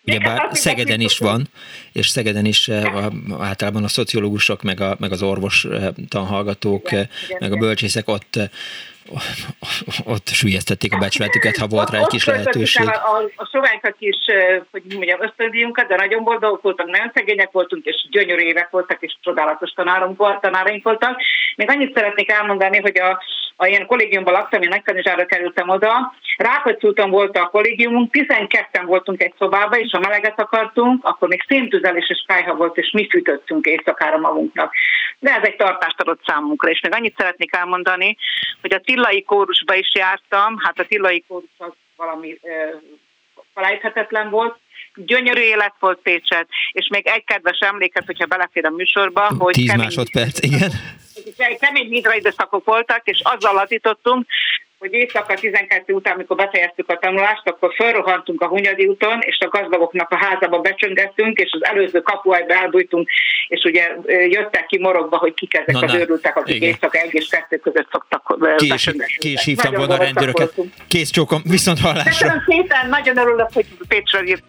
Ugyebár Szegeden is van, és Szegeden is eh, általában a szociológusok, meg, a, meg az orvos eh, tanhallgatók, igen, eh, meg a bölcsészek ott ott süllyesztették a becsületüket, ha volt rá egy kis lehetőség. A, a, a soványkat is, hogy mondjam, ösztöndíjunkat, de nagyon boldogok voltak, nagyon szegények voltunk, és gyönyörű évek voltak, és csodálatos tanárunk, tanáraink voltak. Még annyit szeretnék elmondani, hogy a, a ilyen kollégiumban laktam, én Nagykanizsára kerültem oda. Rákóczi úton volt a kollégiumunk, 12-en voltunk egy szobában, és ha meleget akartunk, akkor még széntüzelés és kájha volt, és mi fűtöttünk éjszakára magunknak. De ez egy tartást adott számunkra, és még annyit szeretnék elmondani, hogy a Tillai kórusba is jártam, hát a Tillai kórus az valami felejthetetlen volt, gyönyörű élet volt Pécset, és még egy kedves emléket, hogyha belefér a műsorba, hogy... 10 másodperc, igen. Kemény midra időszakok voltak, és azzal lazítottunk, hogy éjszaka 12 után, amikor befejeztük a tanulást, akkor felrohantunk a Hunyadi úton, és a gazdagoknak a házába becsöngettünk, és az előző kapuájba elbújtunk, és ugye jöttek ki morogba, hogy kik ezek Na, az őrültek, akik igen. éjszaka egy és kettő között szoktak Ki is hívtam volna a rendőröket. Kész csókom, viszont hallásra. Köszönöm szépen, nagyon örülök, hogy Pécsről írt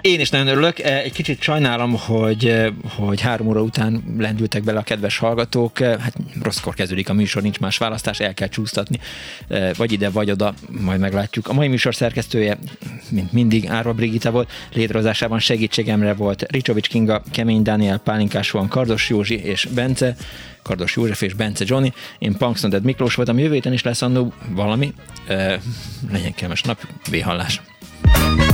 Én is nagyon örülök. Egy kicsit sajnálom, hogy, hogy három óra után lendültek bele a kedves hallgatók. Hát rosszkor kezdődik a műsor, nincs más választás, el kell csúsztatni vagy ide, vagy oda, majd meglátjuk. A mai műsor szerkesztője, mint mindig, Árva Brigitta volt, létrehozásában segítségemre volt Ricsovics Kinga, Kemény Dániel, Pálinkás van, Kardos Józsi és Bence, Kardos József és Bence Johnny, én Punksnoded Miklós voltam, jövő héten is lesz annó valami, e, legyen kellemes nap, véhallás. Igen,